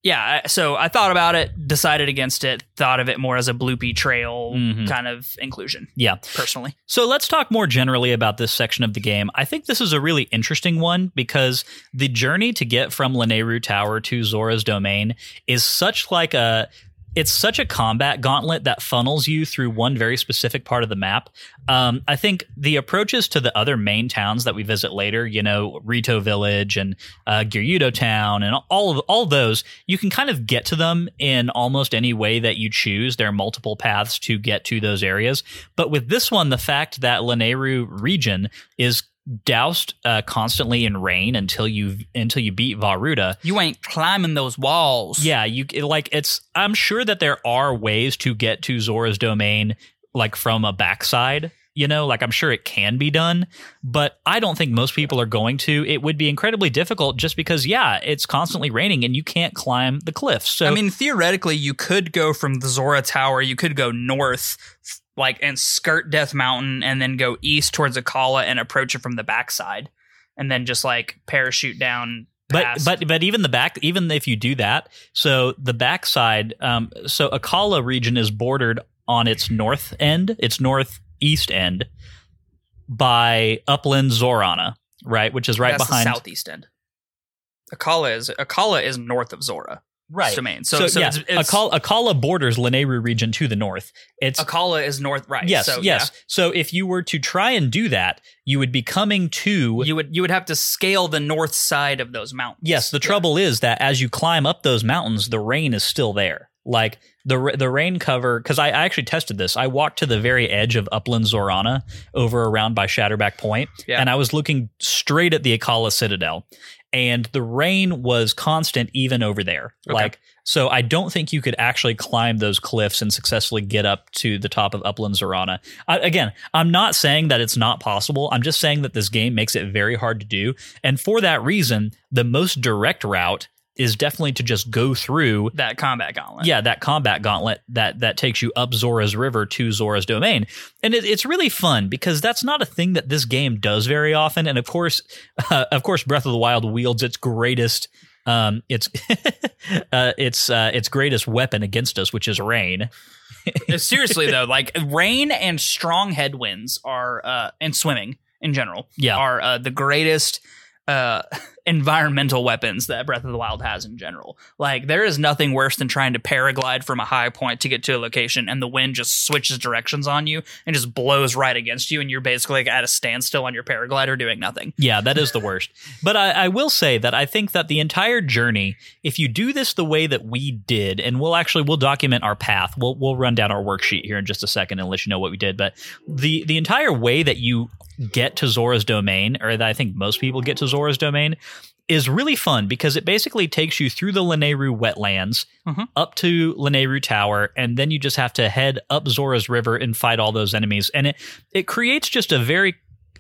yeah. So I thought about it, decided against it, thought of it more as a bloopy trail Mhm. kind of inclusion. yeah. Personally, So let's talk more generally about this section of the game. I think this is a really interesting one because the journey to get from Lanayru Tower to Zora's domain is such like a it's such a combat gauntlet that funnels you through one very specific part of the map. Um, I think the approaches to the other main towns that we visit later, you know, Rito Village and uh, Town and all of all those, you can kind of get to them in almost any way that you choose. There are multiple paths to get to those areas. But with this one, the fact that Lanayru region is doused uh, constantly in rain until you until you beat Vah Ruta. you ain't climbing those walls. Yeah, you it- like it's. I'm sure that there are ways to get to Zora's domain like from a backside. You know, like I'm sure it can be done, but I don't think most people are going to. It would be incredibly difficult just because, yeah, it's constantly raining and you can't climb the cliffs. So I mean, theoretically, you could go from the Zora Tower. You could go north, like, and skirt Death Mountain, and then go east towards Akkala and approach it from the backside, and then just like parachute down. but past. but but even the back even if you do that so the backside um so Akkala region is bordered on its north end its northeast end by upland zorana right which is right That's behind the southeast end. Akkala is Akkala is north of Zora domain. So, so, yeah, it's, it's Akkala, Akkala borders Lanayru region to the north. It's Akkala is north, right? yes, so, yes. So if you were to try and do that, you would be coming to. You would you would have to scale the north side of those mountains. Yes, the Yeah. trouble is that as you climb up those mountains, the rain is still there. Like the the rain cover, because I, I actually tested this. I walked to the very edge of Upland Zorana, over around by Shatterback Point, Yeah. and I was looking straight at the Akkala Citadel, and the rain was constant even over there. Okay. Like so, I don't think you could actually climb those cliffs and successfully get up to the top of Upland Zorana. I, again, I'm not saying that it's not possible. I'm just saying that this game makes it very hard to do, and for that reason, the most direct route is definitely to just go through that combat gauntlet. yeah that combat gauntlet that that takes you up Zora's river to Zora's domain and it, it's really fun because that's not a thing that this game does very often and of course uh, of course Breath of the Wild wields its greatest um its uh, its uh, its greatest weapon against us which is rain Seriously though, like rain and strong headwinds are uh and swimming in general Yeah. are uh, the greatest uh environmental weapons that Breath of the Wild has in general. Like there is nothing worse than trying to paraglide from a high point to get to a location and the wind just switches directions on you and just blows right against you and you're basically like at a standstill on your paraglider doing nothing. Yeah, that is the worst. But I, I will say that I think that the entire journey, if you do this the way that we did, and we'll actually we'll document our path. We'll we'll run down our worksheet here in just a second and let you know what we did. But the the entire way that you get to Zora's domain, or that I think most people get to Zora's domain, is really fun because it basically takes you through the Lanayru wetlands Mhm. up to Lanayru Tower, and then you just have to head up Zora's River and fight all those enemies. And it it creates just a very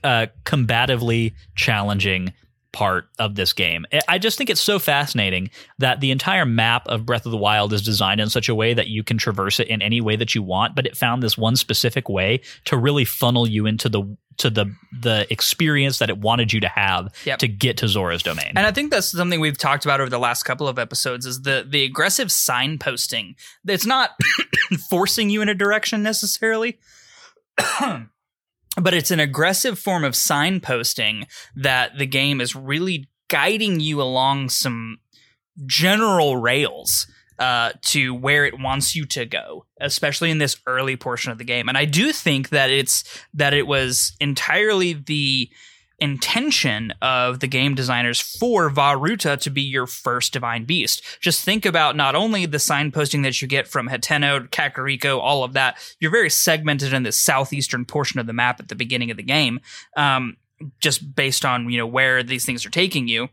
uh, combatively challenging part of this game. I- just think it's so fascinating that the entire map of Breath of the Wild is designed in such a way that you can traverse it in any way that you want, but it found this one specific way to really funnel you into the to the the experience that it wanted you to have Yep. to get to Zora's domain. And I think that's something we've talked about over the last couple of episodes is the the aggressive signposting. It's not forcing you in a direction necessarily. but it's an aggressive form of signposting that the game is really guiding you along some general rails uh, to where it wants you to go, especially in this early portion of the game. And I do think that it's that it was entirely the intention of the game designers for Vah Ruta to be your first divine beast. Just think about not only the signposting that you get from Hateno, Kakariko, all of that. You're very segmented in the southeastern portion of the map at the beginning of the game, um, just based on you know where these things are taking you.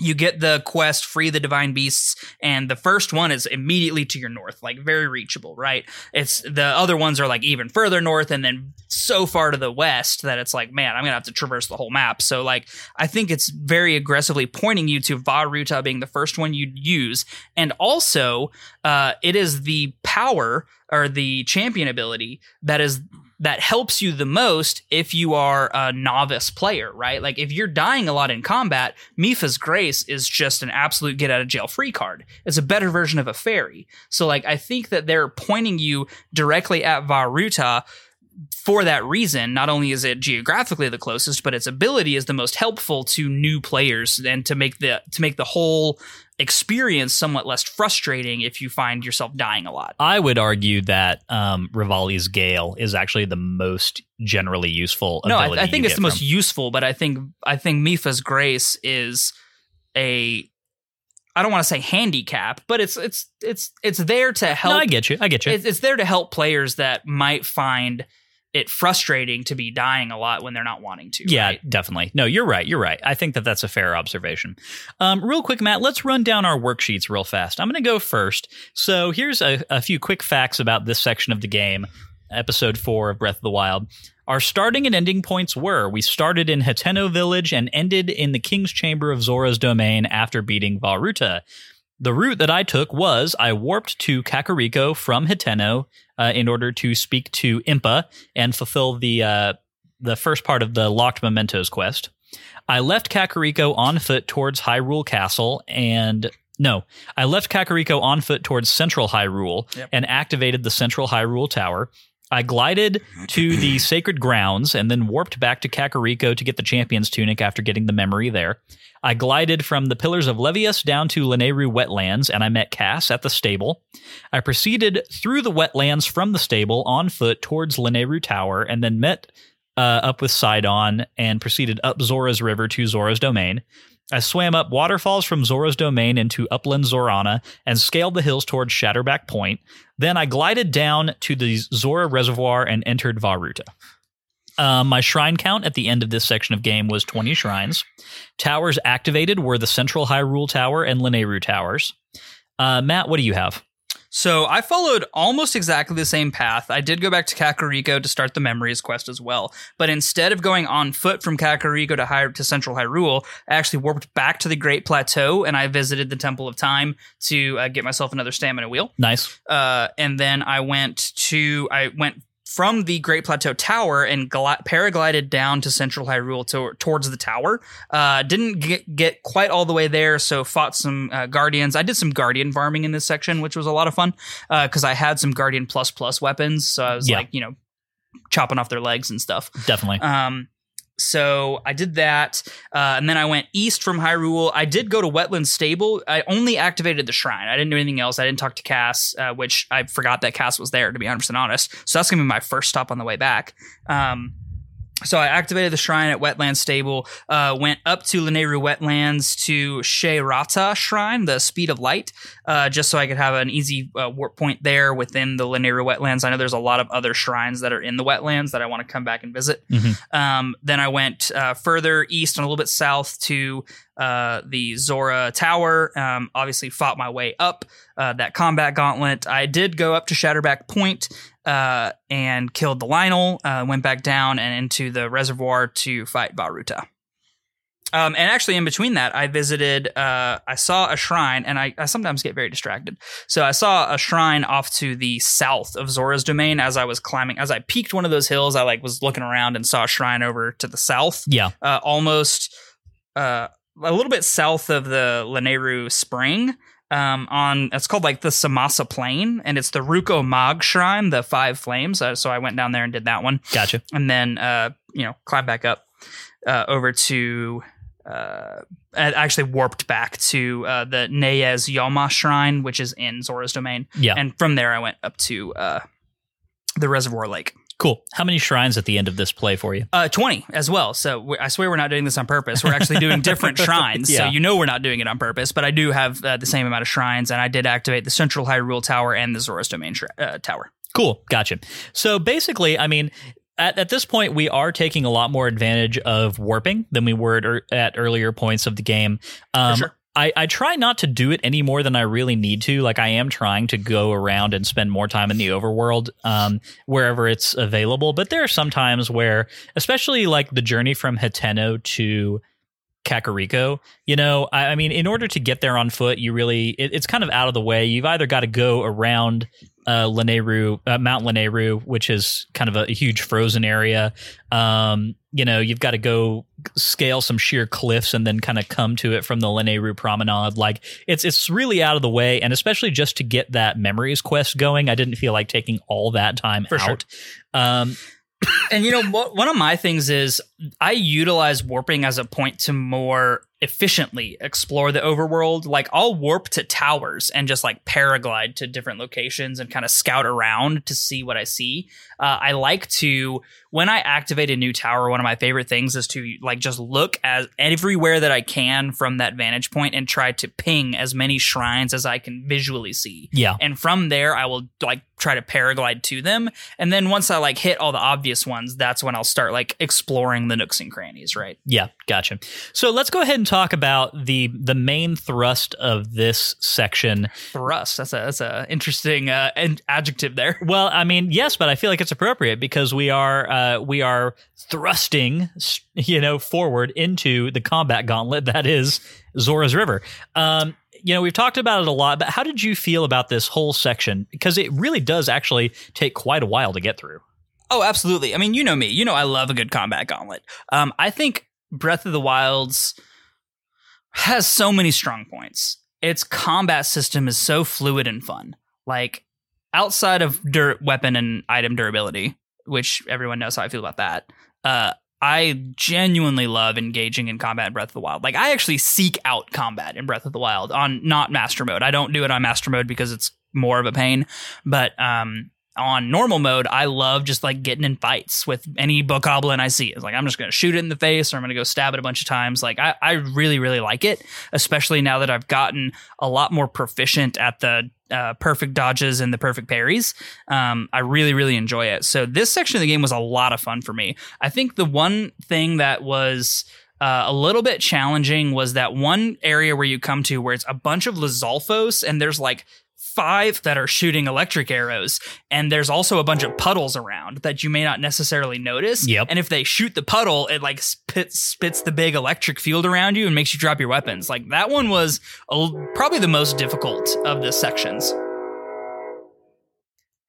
You get the quest free the divine beasts and the first one is immediately to your north like very reachable right? It's the other ones are like even further north and then so far to the west that it's like man i'm gonna have to traverse the whole map. So like i think it's very aggressively pointing you to Vah Ruta being the first one you'd use. And also uh, it is the power or the champion ability that is that helps you the most if you are a novice player, right? Like if you're dying a lot in combat, Mipha's Grace is just an absolute get out of jail free card. It's a better version of a fairy. So like I think that they're pointing you directly at Vah Ruta for that reason, not only is it geographically the closest, but its ability is the most helpful to new players and to make the to make the whole experience somewhat less frustrating if you find yourself dying a lot. I would argue that um, Revali's Gale is actually the most generally useful. No, I, I think it's the most useful, but I think I think Mipha's Grace is a I don't want to say handicap, but it's it's it's it's there to help. No, I get you. I get you. it's, it's there to help players that might find it frustrating to be dying a lot when they're not wanting to. Yeah, right? definitely. No, you're right. You're right. I think that that's a fair observation. Um, real quick, Matt, let's run down our worksheets real fast. I'm going to go first. So here's a, a few quick facts about this section of the game, episode four of Breath of the Wild. Our starting and ending points were we started in Hateno Village and ended in the King's Chamber of Zora's domain after beating Vah Ruta. The route that I took was I warped to Kakariko from Hateno uh, in order to speak to Impa and fulfill the uh, the first part of the locked mementos quest. I left Kakariko on foot towards Hyrule Castle and no, I left Kakariko on foot towards Central Hyrule Yep. and activated the Central Hyrule Tower. I glided to the sacred grounds and then warped back to Kakariko to get the champion's tunic after getting the memory there. I glided from the Pillars of Levius down to Lanayru wetlands and I met Cass at the stable. I proceeded through the wetlands from the stable on foot towards Lanayru Tower and then met uh, up with Sidon and proceeded up Zora's River to Zora's domain. I swam up waterfalls from Zora's domain into upland Zorana and scaled the hills towards Shatterback Point. Then I glided down to the Zora Reservoir and entered Vah Ruta. Um, my shrine count at the end of this section of game was 20 shrines. Towers activated were the Central Hyrule Tower and Lanayru Towers. Uh, Matt, what do you have? So I followed almost exactly the same path. I did go back to Kakariko to start the Memories quest as well, but instead of going on foot from Kakariko to Hy- to Central Hyrule, I actually warped back to the Great Plateau and I visited the Temple of Time to uh, get myself another stamina wheel. Nice. Uh, and then I went to I went from the Great Plateau Tower and gli- paraglided down to Central Hyrule to- towards the tower. Uh, didn't get, get quite all the way there, so fought some uh, guardians. I did some guardian farming in this section, which was a lot of fun because I had some guardian plus plus weapons. So I was Yeah. like, you know, chopping off their legs and stuff. Definitely. Um, so I did that, uh, and then I went east from Hyrule. I did go to Wetland Stable. I only activated the shrine. I didn't do anything else. I didn't talk to Cass, uh, which I forgot that Cass was there. To be 100 percent honest, so that's gonna be my first stop on the way back. Um, so I activated the shrine at Wetland Stable, uh, went up to Lanayru Wetlands to Sheirata Shrine, the Speed of Light, uh, just so I could have an easy uh, warp point there within the Lanayru Wetlands. I know there's a lot of other shrines that are in the wetlands that I want to come back and visit. Mhm. Um, then I went uh, further east and a little bit south to uh, the Zora Tower. Um, obviously, fought my way up uh, that combat gauntlet. I did go up to Shatterback Point uh, and killed the Lynel. Uh, went back down and into the reservoir to fight Vah Ruta. Um, and actually, in between that, I visited. Uh, I saw a shrine, and I, I sometimes get very distracted. So I saw a shrine off to the south of Zora's domain as I was climbing. As I peaked one of those hills, I like was looking around and saw a shrine over to the south Yeah. uh, almost uh, a little bit south of the Lanayru Spring. Um, on it's called like the Samasa Plain, and it's the Rucco Maag Shrine, the Five Flames. Uh, so I went down there and did that one, Gotcha. and then uh, you know climbed back up uh, over to. Uh, actually warped back to uh, the Ne'ez Yohma Shrine, which is in Zora's domain, Yeah. and from there I went up to uh, the Reservoir Lake. Cool. How many shrines at the end of this play for you? Uh, 20 as well. So I swear we're not doing this on purpose. We're actually doing different shrines. So you know we're not doing it on purpose, but I do have uh, the same amount of shrines, and I did activate the Central Hyrule Tower and the Zora's Domain uh, Tower. Cool. Gotcha. So basically, I mean, at, at this point, we are taking a lot more advantage of warping than we were at, at earlier points of the game. Um, sure. I, I try not to do it any more than I really need to. Like I am trying to go around and spend more time in the overworld um, wherever it's available. But there are some times where, especially like the journey from Hateno to Kakariko, you know, I, I mean, in order to get there on foot, you really it, it's kind of out of the way. You've either got to go around uh, Lanayru, uh, Mount Lanayru, which is kind of a, a huge frozen area. Um, you know, you've got to go scale some sheer cliffs and then kind of come to it from the Lanayru Promenade. Like it's it's really out of the way, and especially just to get that memories quest going, I didn't feel like taking all that time For sure. out. Um, And you know, one of my things is I utilize warping as a point to more efficiently explore the overworld. Like I'll warp to towers and just like paraglide to different locations and kind of scout around to see what I see. Uh, I like to when I activate a new tower. One of my favorite things is to like just look at everywhere that I can from that vantage point and try to ping as many shrines as I can visually see yeah, and from there i will like try to paraglide to them and then once i like hit all the obvious ones that's when i'll start like exploring the nooks and crannies right Yeah, gotcha. So let's go ahead and talk about the the main thrust of this section. thrust that's a that's a interesting uh adjective there Well, I mean, yes, but I feel like it's appropriate because we are uh, we are thrusting, you know, forward into the combat gauntlet that is Zora's River. Um, you know, we've talked about it a lot, but how did you feel about this whole section? Because it really does actually take quite a while to get through. oh absolutely i mean you know me you know i love a good combat gauntlet um i think breath of the wilds has so many strong points its combat system is so fluid and fun like outside of dirt weapon and item durability which everyone knows how i feel about that uh I genuinely love engaging in combat in Breath of the Wild. Like I actually seek out combat in Breath of the Wild on not master mode. I don't do it on master mode because it's more of a pain, but um on normal mode, I love just like getting in fights with any bokoblin I see. It's like I'm just gonna shoot it in the face or I'm gonna go stab it a bunch of times. Like I, I really, really like it, especially now that I've gotten a lot more proficient at the uh, perfect dodges and the perfect parries. Um, I really, really enjoy it. So this section of the game was a lot of fun for me. I think the one thing that was uh, a little bit challenging was that one area where you come to where it's a bunch of Lizalfos and there's like five that are shooting electric arrows and there's also a bunch of puddles around that you may not necessarily notice. Yep. and if they shoot the puddle it like spits spits the big electric field around you and makes you drop your weapons. Like that one was a, probably the most difficult of the sections.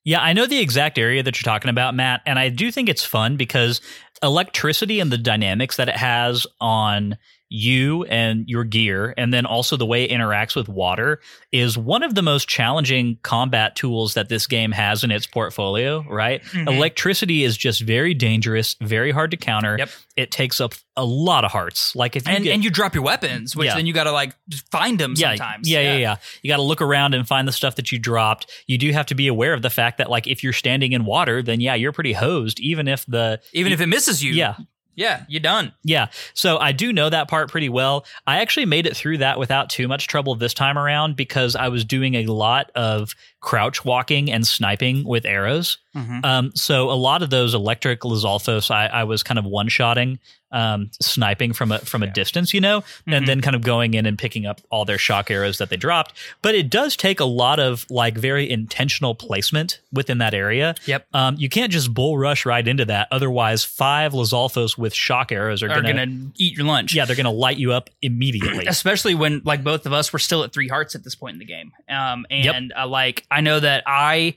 Yeah, I know the exact area that you're talking about, Matt, and I do think it's fun because electricity and the dynamics that it has on you and your gear, and then also the way it interacts with water, is one of the most challenging combat tools that this game has in its portfolio, right? Mhm. Electricity is just very dangerous, very hard to counter. Yep. It takes up a lot of hearts. Like if you and get, and you drop your weapons which Yeah. then you gotta like find them yeah, sometimes Yeah, yeah, yeah. You got to look around and find the stuff that you dropped. You do have to be aware of the fact that, like, if you're standing in water, then yeah, you're pretty hosed. Even if the even if it misses you yeah, yeah you're done yeah. So I do know that part pretty well. I actually made it through that without too much trouble this time around because I was doing a lot of crouch walking and sniping with arrows. Um, so a lot of those electric Lizalfos, I, I was kind of one shotting, um, sniping from a from a distance, you know, and Mhm. then kind of going in and picking up all their shock arrows that they dropped. But it does take a lot of like very intentional placement within that area. Yep. Um, you can't just bull rush right into that. Otherwise, five Lizalfos with shock arrows are, are gonna, gonna eat your lunch yeah, they're gonna light you up immediately. especially when like both of us were still at three hearts at this point in the game um Yep. and uh, like i know that i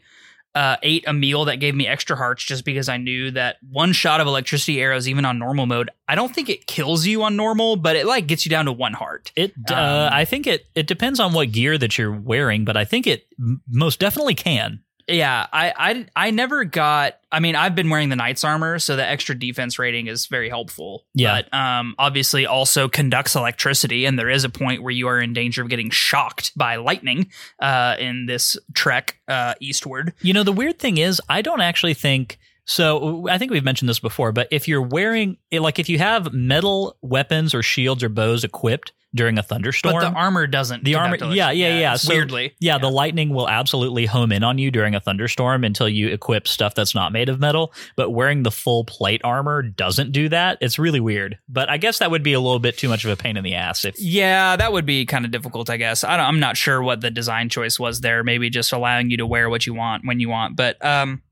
uh, ate a meal that gave me extra hearts just because I knew that one shot of electricity arrows, even on normal mode, I don't think it kills you on normal, but it like gets you down to one heart. It, uh, Um, I think it it depends on what gear that you're wearing, but I think it m- most definitely can. Yeah, I, I I never got. I mean, I've been wearing the knight's armor, so the extra defense rating is very helpful. Yeah. but um, obviously also conducts electricity, and there is a point where you are in danger of getting shocked by lightning uh, in this trek uh, eastward. You know, the weird thing is, I don't actually think so. I think we've mentioned this before, but if you're wearing, like, if you have metal weapons or shields or bows equipped during a thunderstorm. But the armor doesn't. The armor, conduct yeah, yeah, yeah. So, weirdly, yeah, the lightning will absolutely home in on you during a thunderstorm until you equip stuff that's not made of metal. But wearing the full plate armor doesn't do that. It's really weird. But I guess that would be a little bit too much of a pain in the ass if Yeah, that would be kind of difficult, I guess. I don't, I'm not sure what the design choice was there. Maybe just allowing you to wear what you want when you want. But um,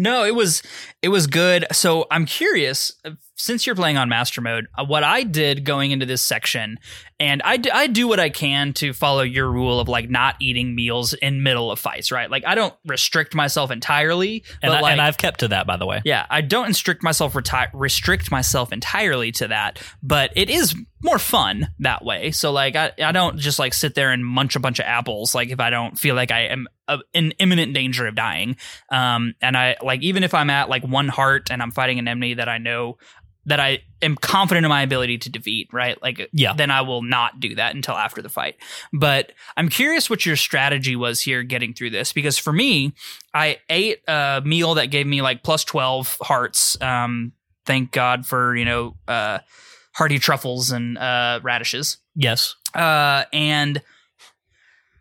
no, it was it was good. So I'm curious, uh, since you're playing on master mode, uh, what I did going into this section, and I, d- I do what I can to follow your rule of like not eating meals in middle of fights, right? Like I don't restrict myself entirely, and, but I, like, and I've kept to that by the way. yeah, I don't restrict myself reti- restrict myself entirely to that, but it is more fun that way. So like I, I don't just like sit there and munch a bunch of apples like if I don't feel like I am in imminent danger of dying. Um and I like even if I'm at like one heart and I'm fighting an enemy that I know that I am confident in my ability to defeat, right? Like Yeah. then I will not do that until after the fight. But I'm curious what your strategy was here getting through this because for me, I ate a meal that gave me like plus 12 hearts. Um, thank God for, you know, uh, hearty truffles and uh, radishes. Yes. Uh, and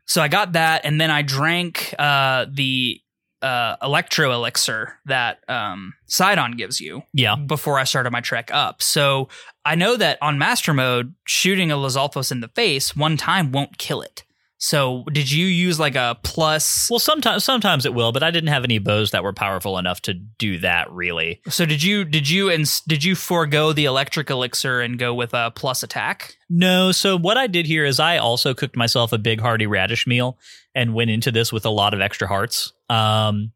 so I got that, and then I drank uh, the uh, electro elixir that um, Sidon gives you Yeah. before I started my trek up. So I know that on master mode, shooting a Lizalfos in the face one time won't kill it. So did you use like a plus? Well, sometimes sometimes it will, but I didn't have any bows that were powerful enough to do that. Really, So did you did you and did you forego the electric elixir and go with a plus attack? no. So what I did here is I also cooked myself a big hearty radish meal and went into this with a lot of extra hearts. Um,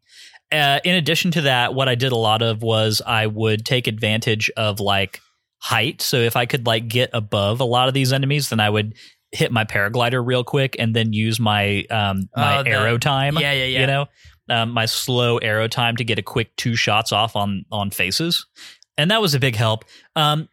uh, in addition to that, what I did a lot of was I would take advantage of like height. So if I could like get above a lot of these enemies, then I would hit my paraglider real quick and then use my um my Oh, the- arrow time. Yeah, yeah, yeah. You know, um, my slow arrow time to get a quick two shots off on on faces, and that was a big help. Um,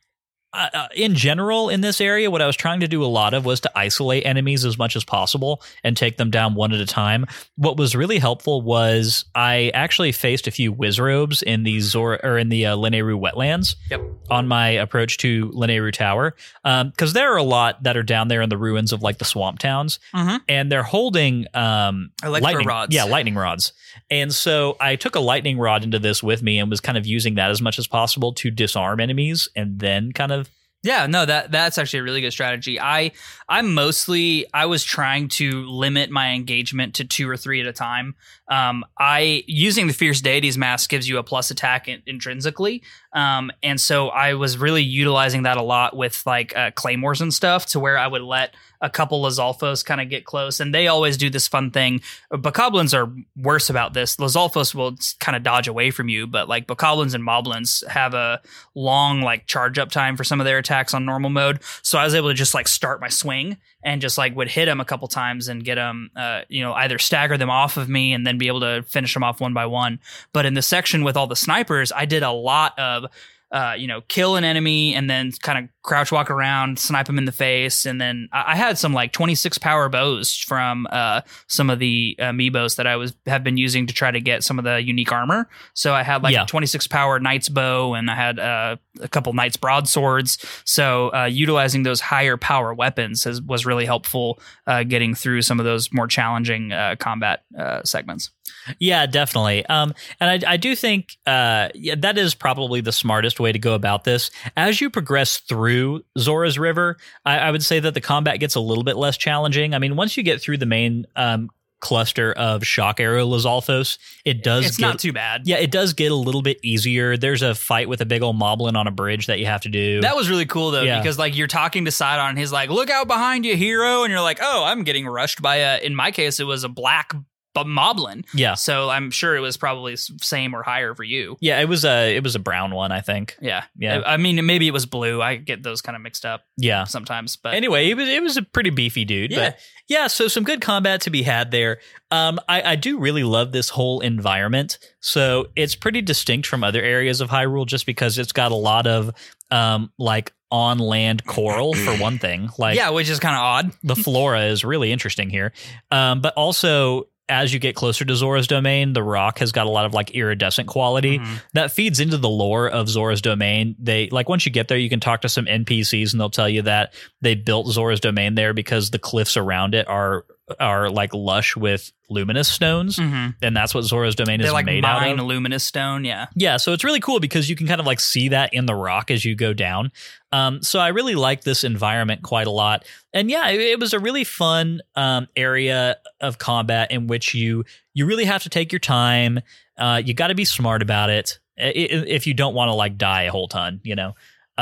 uh, uh, in general, in this area, what I was trying to do a lot of was to isolate enemies as much as possible and take them down one at a time. What was really helpful was I actually faced a few Wizzrobes in the Zor or in the uh, Lanayru wetlands Yep. on my approach to Lanayru Tower, because there are a lot that are down there in the ruins of like the swamp towns, Mhm. and they're holding um, lightning rods. Yeah, lightning rods. And so I took a lightning rod into this with me and was kind of using that as much as possible to disarm enemies and then kind of Yeah, no, that that's actually a really good strategy. I I'm mostly I was trying to limit my engagement to two or three at a time. Um, I using the fierce deities mask gives you a plus attack in, intrinsically, um, and so I was really utilizing that a lot with like uh, claymores and stuff, to where I would let a couple Lizalfos kind of get close, and they always do this fun thing. Bokoblins are worse about this. Lizalfos will kind of dodge away from you, but like Bokoblins and Moblins have a long like charge up time for some of their attacks on normal mode. So I was able to just like start my swing and just like would hit them a couple times and get them, uh, you know, either stagger them off of me and then be able to finish them off one by one. But in the section with all the snipers, I did a lot of. Uh, you know, kill an enemy and then kind of crouch walk around, snipe them in the face, and then I, I had some like 26 power bows from uh, some of the amiibos that I was have been using to try to get some of the unique armor. So I had like Yeah. a 26 power knight's bow, and I had uh, a couple knight's broadswords. So uh, utilizing those higher power weapons has, was really helpful uh, getting through some of those more challenging uh, combat uh, segments. Yeah, definitely. Um, and I, I do think uh, yeah, that is probably the smartest way to go about this. As you progress through Zora's River, I, I would say that the combat gets a little bit less challenging. I mean, once you get through the main um, cluster of shock arrow Lizalfos, it does It's get, not too bad. Yeah, it does get a little bit easier. There's a fight with a big old moblin on a bridge that you have to do. That was really cool though, Yeah. because like you're talking to Sidon, and he's like, "Look out behind you, hero!" And you're like, "Oh, I'm getting rushed by a." In my case, it was a black b- moblin, yeah, so I'm sure it was probably same or higher for you. yeah. It was a it was a brown one, I think. Yeah, Yeah. I, I mean, maybe it was blue. I get those kind of mixed up Yeah. sometimes, but Anyway, it was it was a pretty beefy dude. Yeah. But yeah, so some good combat to be had there. Um, I, I do really love this whole environment. So it's pretty distinct from other areas of Hyrule just because it's got a lot of um like on land coral for one thing. Like yeah, which is kind of odd. the flora is really interesting here. Um, but also as you get closer to Zora's domain, the rock has got a lot of like iridescent quality Mm-hmm. that feeds into the lore of Zora's domain. They like once you get there, you can talk to some NPCs and they'll tell you that they built Zora's domain there because the cliffs around it are are like lush with luminous stones, Mhm. and that's what Zora's domain They is like made out mine of. luminous stone. Yeah. Yeah, so it's really cool because you can kind of like see that in the rock as you go down. Um, so I really like this environment quite a lot, and yeah, it, it was a really fun um, area of combat in which you you really have to take your time. Uh, you got to be smart about it if you don't want to like die a whole ton, you know.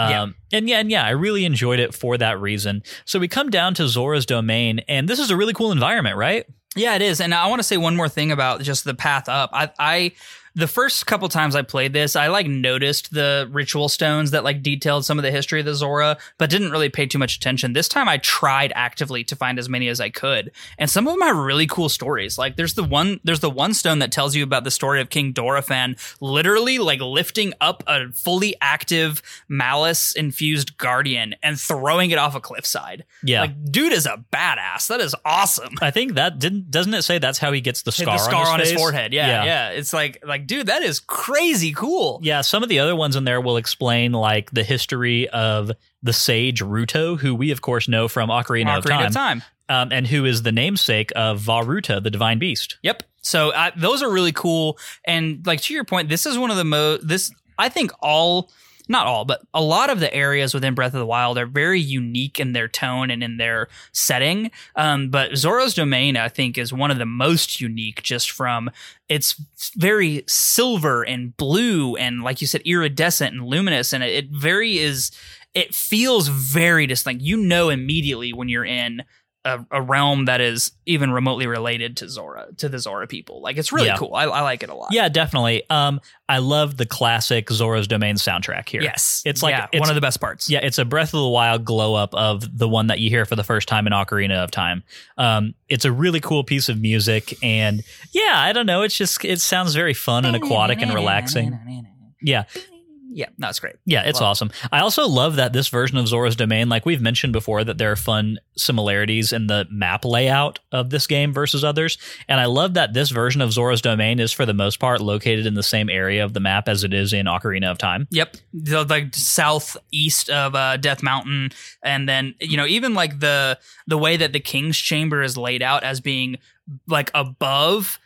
Um, Yeah. And yeah, and yeah, I really enjoyed it for that reason. So we come down to Zora's domain, and this is a really cool environment, right? Yeah, it is. And I want to say one more thing about just the path up. I, I the first couple times I played this, I like noticed the ritual stones that like detailed some of the history of the Zora, but didn't really pay too much attention. This time I tried actively to find as many as I could. And some of them have really cool stories. Like there's the one there's the one stone that tells you about the story of King Dorephan literally like lifting up a fully active malice infused guardian and throwing it off a cliffside. Yeah. Like dude is a badass. That is awesome I think that didn't doesn't it say that's how he gets the scar, the scar on his, face? forehead. Yeah, yeah, It's like like dude, that is crazy cool. Yeah, some of the other ones in there will explain like the history of the sage Ruto, who we of course know from Ocarina, of Ocarina Time, of Time. Um, and who is the namesake of Vah Ruta, the divine beast. Yep. So uh, those are really cool. And like to your point, this is one of the most. This I think all. Not all, but a lot of the areas within Breath of the Wild are very unique in their tone and in their setting. Um, but Zora's Domain, I think, is one of the most unique just from it's very silver and blue and, like you said, iridescent and luminous. And it, it very is, it feels very distinct. You know immediately when you're in a, a realm that is even remotely related to Zora, to the Zora people. Like it's really Yeah. cool. I, I like it a lot. Yeah, definitely. Um, I love the classic Zora's Domain soundtrack here. Yes. It's like- Yeah, it's- one of the best parts. Yeah, it's a Breath of the Wild glow up of the one that you hear for the first time in Ocarina of Time. Um, it's a really cool piece of music, and yeah, I don't know, it's just it sounds very fun and aquatic and relaxing. Yeah, Yeah, no, great. Yeah, it's it. awesome. I also love that this version of Zora's Domain, like we've mentioned before, that there are fun similarities in the map layout of this game versus others. And I love that this version of Zora's Domain is, for the most part, located in the same area of the map as it is in Ocarina of Time. Yep, the like southeast of uh, Death Mountain, and then you know even like the the way that the King's Chamber is laid out as being like above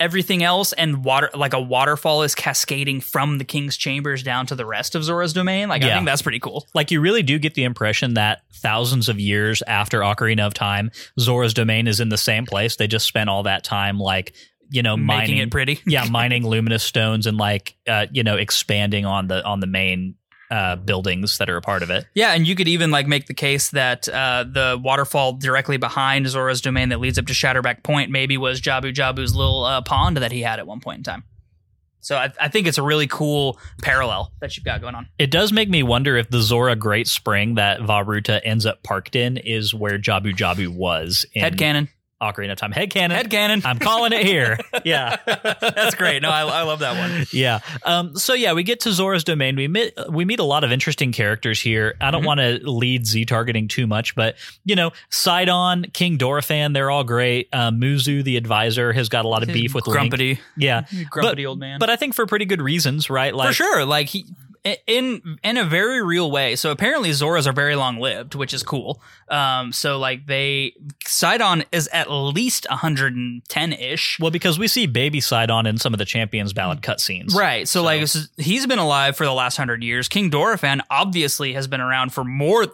everything else, and water like a waterfall is cascading from the King's Chambers down to the rest of Zora's domain. Like I think that's pretty cool. Like, you really do get the impression that thousands of years after Ocarina of Time, Zora's Domain is in the same place. They just spent all that time, like, you know, mining Making it pretty. yeah, mining luminous stones and like uh, you know, expanding on the on the main uh buildings that are a part of it. Yeah, and you could even like make the case that uh, the waterfall directly behind Zora's domain that leads up to Shatterback Point maybe was Jabu Jabu's little uh, pond that he had at one point in time. So I, I think it's a really cool parallel that you've got going on. It does make me wonder if the Zora Great Spring that Vah Ruta ends up parked in is where Jabu Jabu was in Head cannon. Ocarina of Time. Head cannon. Head cannon. I'm calling it here. Yeah. That's great. No, I, I love that one. yeah. Um, so yeah, we get to Zora's domain. We meet we meet a lot of interesting characters here. I don't Mhm. want to lead Z targeting too much, but you know, Sidon, King Dorephan, they're all great. Uh, Muzu, the advisor, has got a lot of beef with Link. grumpity, Yeah, grumpity old man. but I think for pretty good reasons, right? Like for sure, like he in in a very real way. So apparently Zoras are very long lived, which is cool. Um, so like they Sidon is at least 110 ish. Well, because we see Baby Sidon in some of the Champions Ballad cutscenes. Right. So, like he's been alive for the last hundred years. King Dorephan obviously has been around for more,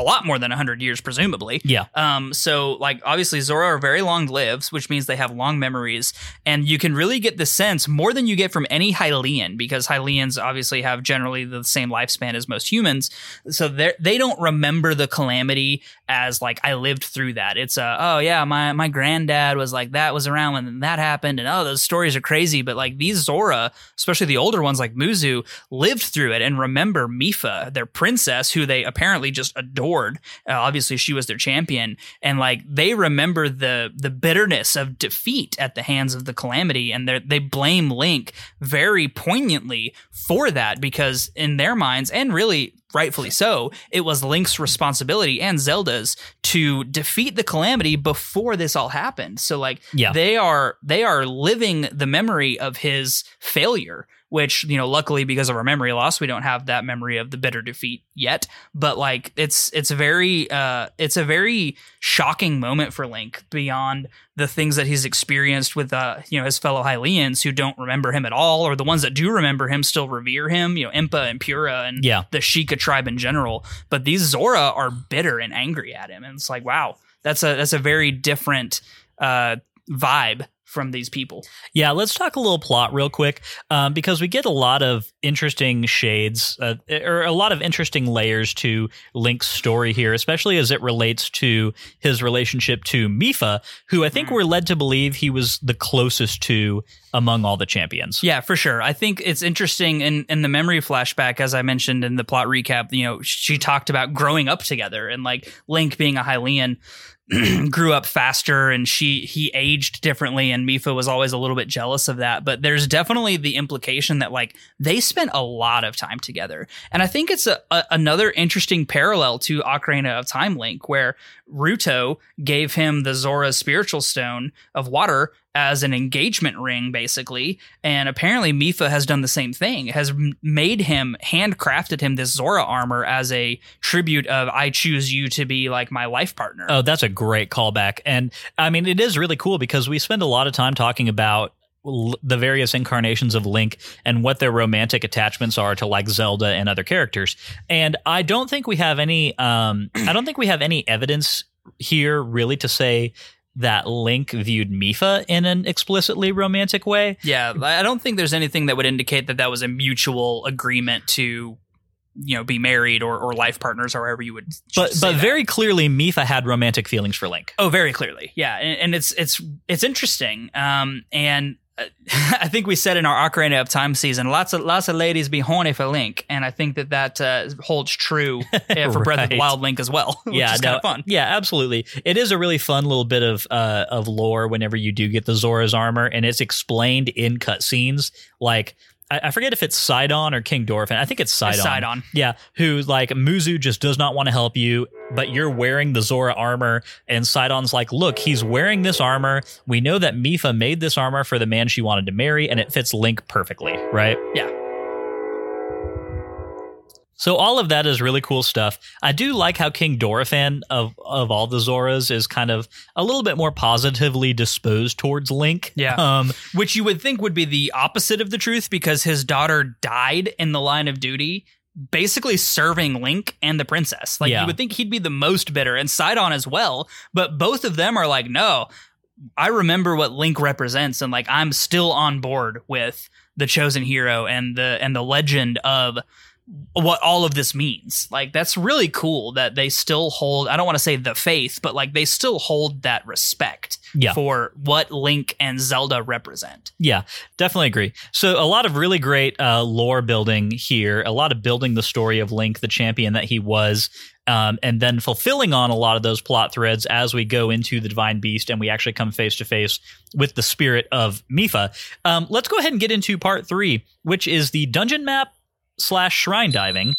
a lot more than hundred years, presumably. Yeah. Um. So, like, obviously, Zora are very long lives, which means they have long memories, and you can really get the sense more than you get from any Hylian, because Hylians obviously have generally the same lifespan as most humans. So they they don't remember the calamity as like I lived through that. It's a oh yeah, my my granddad was like that was around when that happened, and oh those stories are crazy. But like these Zora, especially the older ones like Muzu, lived through it and remember Mipha, their princess, who they apparently just adored. Uh, obviously, she was their champion, and like they remember the the bitterness of defeat at the hands of the calamity, and they blame Link very poignantly for that because in their minds, and really rightfully so, it was Link's responsibility and Zelda's to defeat the calamity before this all happened. So like Yeah. they are they are living the memory of his failure, which, you know, luckily because of our memory loss, we don't have that memory of the bitter defeat yet. But like it's it's very uh it's a very shocking moment for Link beyond the things that he's experienced with uh you know his fellow Hylians who don't remember him at all, or the ones that do remember him still revere him, you know, Impa and Purah and Yeah. the Sheikah tribe in general. But these Zora are bitter and angry at him. And it's like, wow, that's a that's a very different uh vibe from these people. Yeah, let's talk a little plot real quick um, because we get a lot of interesting shades uh, or a lot of interesting layers to Link's story here, especially as it relates to his relationship to Mipha, who I think Mm. we're led to believe he was the closest to among all the champions. Yeah, for sure. I think it's interesting in, in the memory flashback, as I mentioned in the plot recap, you know, she talked about growing up together and like Link being a Hylian grew up faster and she he aged differently and Mipha was always a little bit jealous of that. But there's definitely the implication that like they spent a lot of time together. And I think it's a, a another interesting parallel to Ocarina of Time Link, where Ruto gave him the Zora spiritual stone of water as an engagement ring, basically. And apparently, Mipha has done the same thing, has made him, handcrafted him this Zora armor as a tribute of, I choose you to be like my life partner. Oh, that's a great callback. And I mean, it is really cool because we spend a lot of time talking about the various incarnations of Link and what their romantic attachments are to like Zelda and other characters. And I don't think we have any um I don't think we have any evidence here really to say that Link viewed Mipha in an explicitly romantic way. Yeah, I don't think there's anything that would indicate that that was a mutual agreement to, you know, be married or, or life partners or however you would. But but that. very clearly Mipha had romantic feelings for Link. Oh, very clearly, yeah, and, and it's it's it's interesting. Um, and I think we said in our Ocarina of Time season, lots of lots of ladies be horny for Link, and I think that that uh, holds true uh, for Breath of the Wild Link as well. Which yeah, is kind of fun. Yeah, absolutely. It is a really fun little bit of uh, of lore whenever you do get the Zora's armor, and it's explained in cutscenes. Like I, I forget if it's Sidon or King Dorephan. I think it's Sidon. It's Sidon. Yeah, who like Muzu just does not want to help you, but you're wearing the Zora armor, and Sidon's like, look, he's wearing this armor. We know that Mipha made this armor for the man she wanted to marry, and it fits Link perfectly, right? Yeah. So all of that is really cool stuff. I do like how King Dorephan of of all the Zoras is kind of a little bit more positively disposed towards Link. Yeah. Um Which you would think would be the opposite of the truth because his daughter died in the line of duty, basically serving Link and the princess. Like Yeah. you would think he'd be the most bitter, and Sidon as well. But both of them are like, no, I remember what Link represents, and like I'm still on board with the chosen hero and the and the legend of what all of this means. Like that's really cool that they still hold I don't want to say the faith, but like they still hold that respect Yeah. for what Link and Zelda represent. Yeah, definitely agree. So a lot of really great uh, lore building here, a lot of building the story of Link, the champion that he was, um, and then fulfilling on a lot of those plot threads as we go into the Divine Beast and we actually come face to face with the spirit of Mipha. Um, let's go ahead and get into part three, which is the dungeon map slash shrine diving.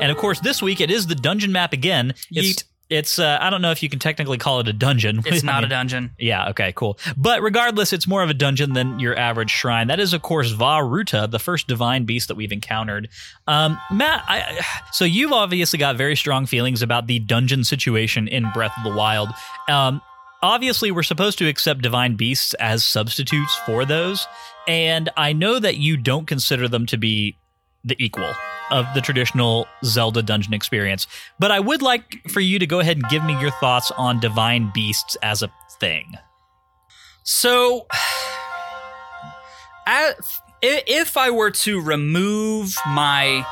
And of course, this week it is the dungeon map again. It's, Yeet. it's uh, I don't know if you can technically call it a dungeon. It's I not mean, a dungeon. yeah, okay, cool. But regardless, it's more of a dungeon than your average shrine. That is, of course, Vah Ruta, the first divine beast that we've encountered. Um, Matt, I, so you've obviously got very strong feelings about the dungeon situation in Breath of the Wild. Um, obviously, we're supposed to accept divine beasts as substitutes for those. And I know that you don't consider them to be the equal of the traditional Zelda dungeon experience. But I would like for you to go ahead and give me your thoughts on divine beasts as a thing. So, if I were to remove my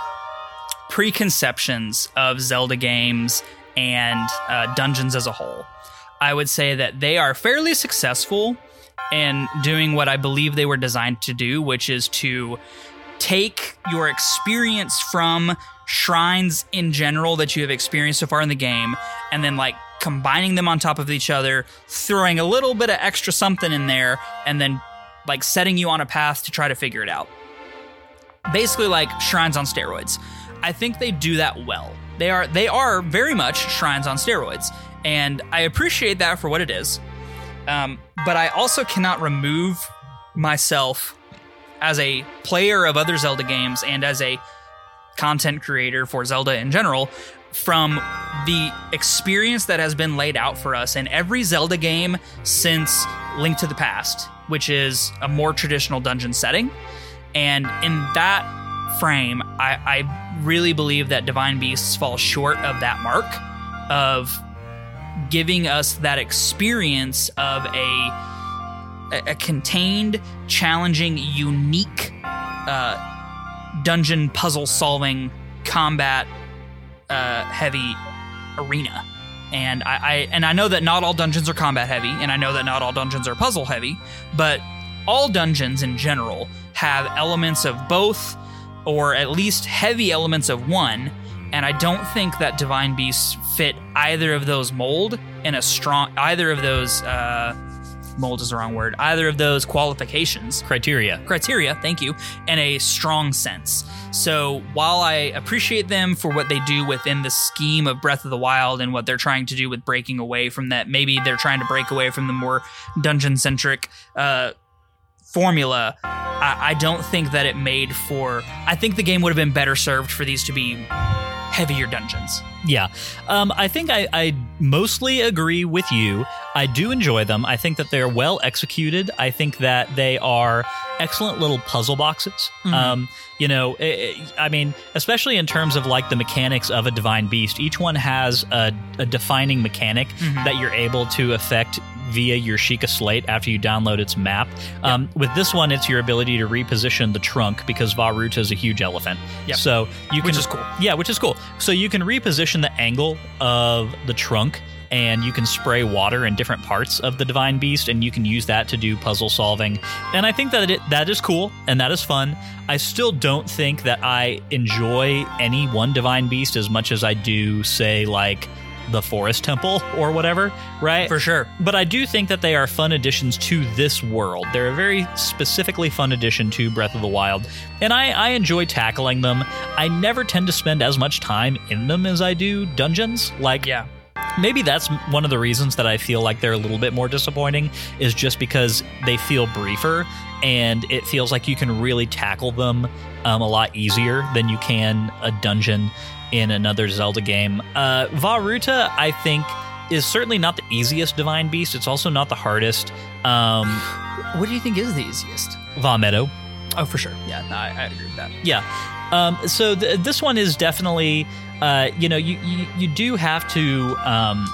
preconceptions of Zelda games and uh, dungeons as a whole, I would say that they are fairly successful in doing what I believe they were designed to do, which is to take your experience from shrines in general that you have experienced so far in the game and then like combining them on top of each other, throwing a little bit of extra something in there, and then like setting you on a path to try to figure it out. basically like shrines on steroids. I think they do that well. They are they are very much shrines on steroids, and I appreciate that for what it is. Um, but I also cannot remove myself as a player of other Zelda games and as a content creator for Zelda in general from the experience that has been laid out for us in every Zelda game since Link to the Past, which is a more traditional dungeon setting. And in that frame, I, I really believe that Divine Beasts fall short of that mark of giving us that experience of a a, contained, challenging, unique uh, dungeon puzzle solving combat uh, heavy arena. And I, I and I know that not all dungeons are combat heavy, and I know that not all dungeons are puzzle heavy, but all dungeons in general have elements of both, or at least heavy elements of one. And I don't think that Divine Beasts fit either of those mold in a strong either of those uh, mold is the wrong word. Either of those qualifications, criteria, criteria, thank you, in a strong sense. So while I appreciate them for what they do within the scheme of Breath of the Wild and what they're trying to do with breaking away from that, maybe they're trying to break away from the more dungeon centric uh, formula. I, I don't think that it made for. I think the game would have been better served for these to be heavier dungeons. Yeah. Um, I think I, I, mostly agree with you. I do enjoy them. I think that they're well executed. I think that they are excellent little puzzle boxes. Mm-hmm. Um, you know, it, it, I mean, especially in terms of like the mechanics of a divine beast, each one has a, a defining mechanic mm-hmm. that you're able to affect via your Sheikah Slate after you download its map. Um, With this one, it's your ability to reposition the trunk because Vah Ruta is a huge elephant. Yep. So you can, which is cool. Yeah, which is cool. So you can reposition the angle of the trunk and you can spray water in different parts of the divine beast and you can use that to do puzzle solving and i think that it, that is cool and that is fun i still don't think that i enjoy any one divine beast as much as i do say like the Forest Temple or whatever, right? For sure. But I do think that they are fun additions to this world. They're a very specifically fun addition to Breath of the Wild, and I, I enjoy tackling them. I never tend to spend as much time in them as I do dungeons. Like, yeah. Maybe that's one of the reasons that I feel like they're a little bit more disappointing is just because they feel briefer and it feels like you can really tackle them um, a lot easier than you can a dungeon in another Zelda game. Uh, Vah Ruta, I think, is certainly not the easiest Divine Beast. It's also not the hardest. Um, what do you think is the easiest? Medoh. Oh, for sure. Yeah, no, I, I agree with that. Yeah. Um, so th- this one is definitely, uh, you know, you, you, you do have to, um,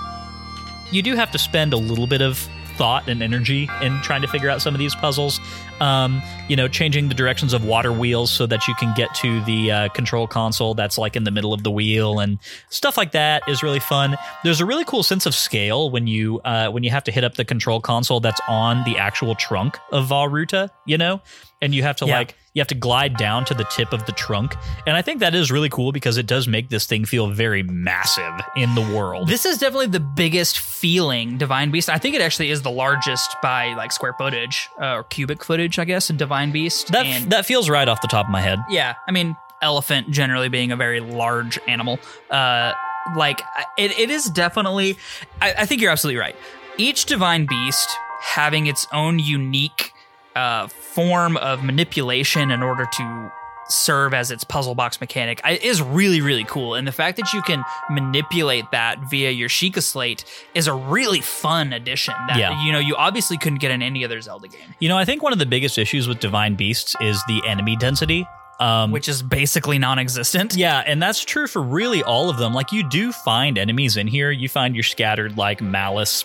you do have to spend a little bit of thought and energy in trying to figure out some of these puzzles. Um, you know, changing the directions of water wheels so that you can get to the uh, control console that's like in the middle of the wheel and stuff like that is really fun. There's a really cool sense of scale when you uh, when you have to hit up the control console that's on the actual trunk of Vah Ruta, you know, and you have to yeah. like you have to glide down to the tip of the trunk. And I think that is really cool because it does make this thing feel very massive in the world. This is definitely the biggest feeling Divine Beast. I think it actually is the largest by like square footage uh, or cubic footage, I guess, in Divine Beast. That, and, that feels right off the top of my head. Yeah. I mean, elephant generally being a very large animal. Uh, like, it, it is definitely, I, I think you're absolutely right. Each Divine Beast having its own unique uh, form of manipulation in order to serve as its puzzle box mechanic is really really cool and the fact that you can manipulate that via your Sheikah slate is a really fun addition that yeah. you know you obviously couldn't get in any other Zelda game. You know, I think one of the biggest issues with Divine Beasts is the enemy density. Um, which is basically non-existent. Yeah, and that's true for really all of them. Like you do find enemies in here. You find your scattered like malice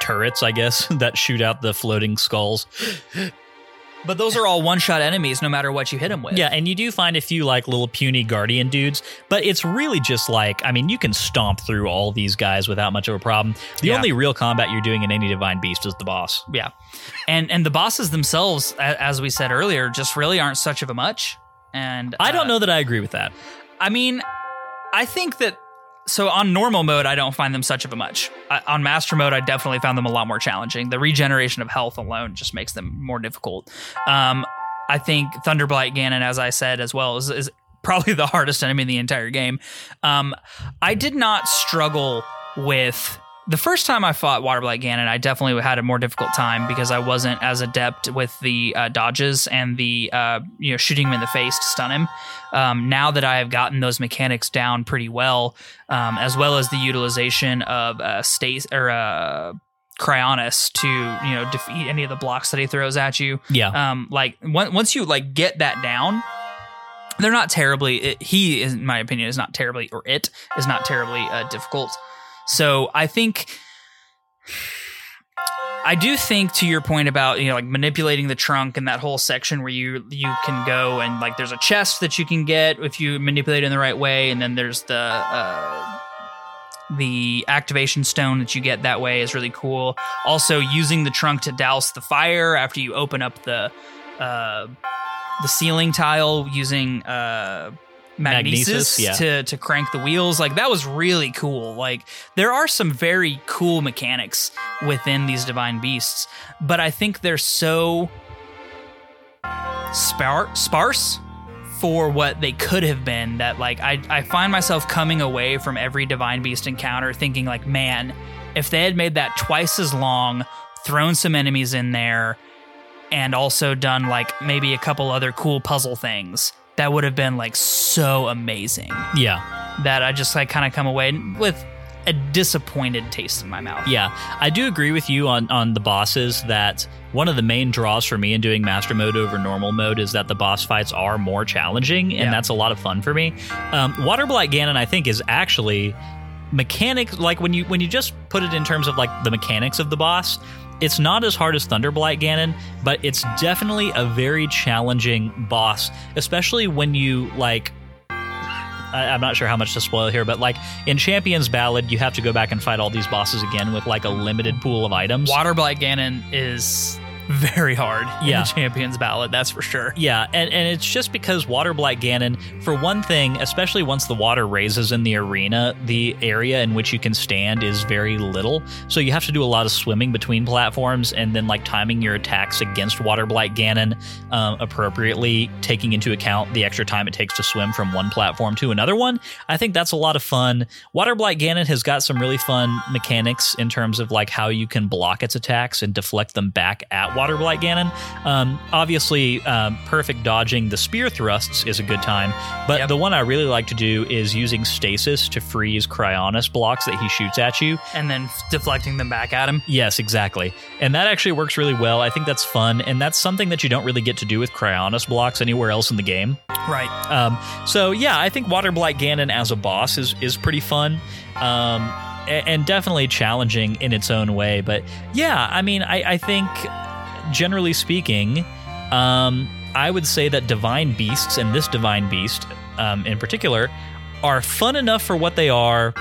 turrets, I guess, that shoot out the floating skulls. But those are all one shot enemies no matter what you hit them with. Yeah, and you do find a few like little puny guardian dudes, but it's really just like, I mean, you can stomp through all these guys without much of a problem. The yeah. only real combat you're doing in any divine beast is the boss. Yeah. And and the bosses themselves as we said earlier just really aren't such of a much. And I don't uh, know that I agree with that. I mean, I think that so on normal mode, I don't find them such of a much. I, on master mode, I definitely found them a lot more challenging. The regeneration of health alone just makes them more difficult. Um, I think Thunderblight Ganon, as I said as well, is, is probably the hardest enemy in the entire game. Um, I did not struggle with the first time I fought Waterblight Ganon. I definitely had a more difficult time because I wasn't as adept with the uh, dodges and the uh, you know shooting him in the face to stun him. Um, now that I have gotten those mechanics down pretty well, um, as well as the utilization of uh, stace or uh, Cryonis to you know defeat any of the blocks that he throws at you. Yeah. Um, like on- once you like get that down, they're not terribly. It, he, in my opinion, is not terribly, or it is not terribly uh, difficult. So I think. I do think to your point about you know like manipulating the trunk and that whole section where you you can go and like there's a chest that you can get if you manipulate it in the right way and then there's the uh, the activation stone that you get that way is really cool. Also, using the trunk to douse the fire after you open up the uh, the ceiling tile using uh, magnesis, Magnesis, yeah. to to crank the wheels, like that was really cool. Like there are some very cool mechanics within these divine beasts, but I think they're so spar- sparse for what they could have been that like I, I find myself coming away from every divine beast encounter thinking like man if they had made that twice as long thrown some enemies in there and also done like maybe a couple other cool puzzle things that would have been like so amazing yeah. that i just like kind of come away with a disappointed taste in my mouth Yeah, I do agree with you on on the bosses that one of the main draws for me in doing master mode over normal mode is that the boss fights are more challenging, and Yeah. that's a lot of fun for me. Um, Waterblight Ganon, I think, is actually mechanic like when you when you just put it in terms of like the mechanics of the boss. It's not as hard as Thunderblight Ganon, but it's definitely a very challenging boss, especially when you like I, I'm not sure how much to spoil here, but like in Champions Ballad, you have to go back and fight all these bosses again with like a limited pool of items. waterblight ganon is very hard Yeah. in the champions ballad that's for sure Yeah, and, and it's just because Water Waterblight Ganon, for one thing, especially once the water raises in the arena, the area in which you can stand is very little. So you have to do a lot of swimming between platforms and then like timing your attacks against Water Waterblight Ganon um, appropriately, taking into account the extra time it takes to swim from one platform to another one. I think that's a lot of fun. Water Waterblight Ganon has got some really fun mechanics in terms of like how you can block its attacks and deflect them back at Waterblight Ganon. Um, obviously, um, perfect dodging the spear thrusts is a good time, but Yep. the one I really like to do is using stasis to freeze Cryonis blocks that he shoots at you. and then deflecting them back at him Yes, exactly. And that actually works really well. I think that's fun, and that's something that you don't really get to do with Cryonis blocks anywhere else in the game. right Um, so yeah, I think Waterblight Ganon as a boss is is pretty fun. Um, and definitely challenging in its own way. But yeah, I mean, I, I think generally speaking, um, I would say that divine beasts and this divine beast um, in particular are fun enough for what they are,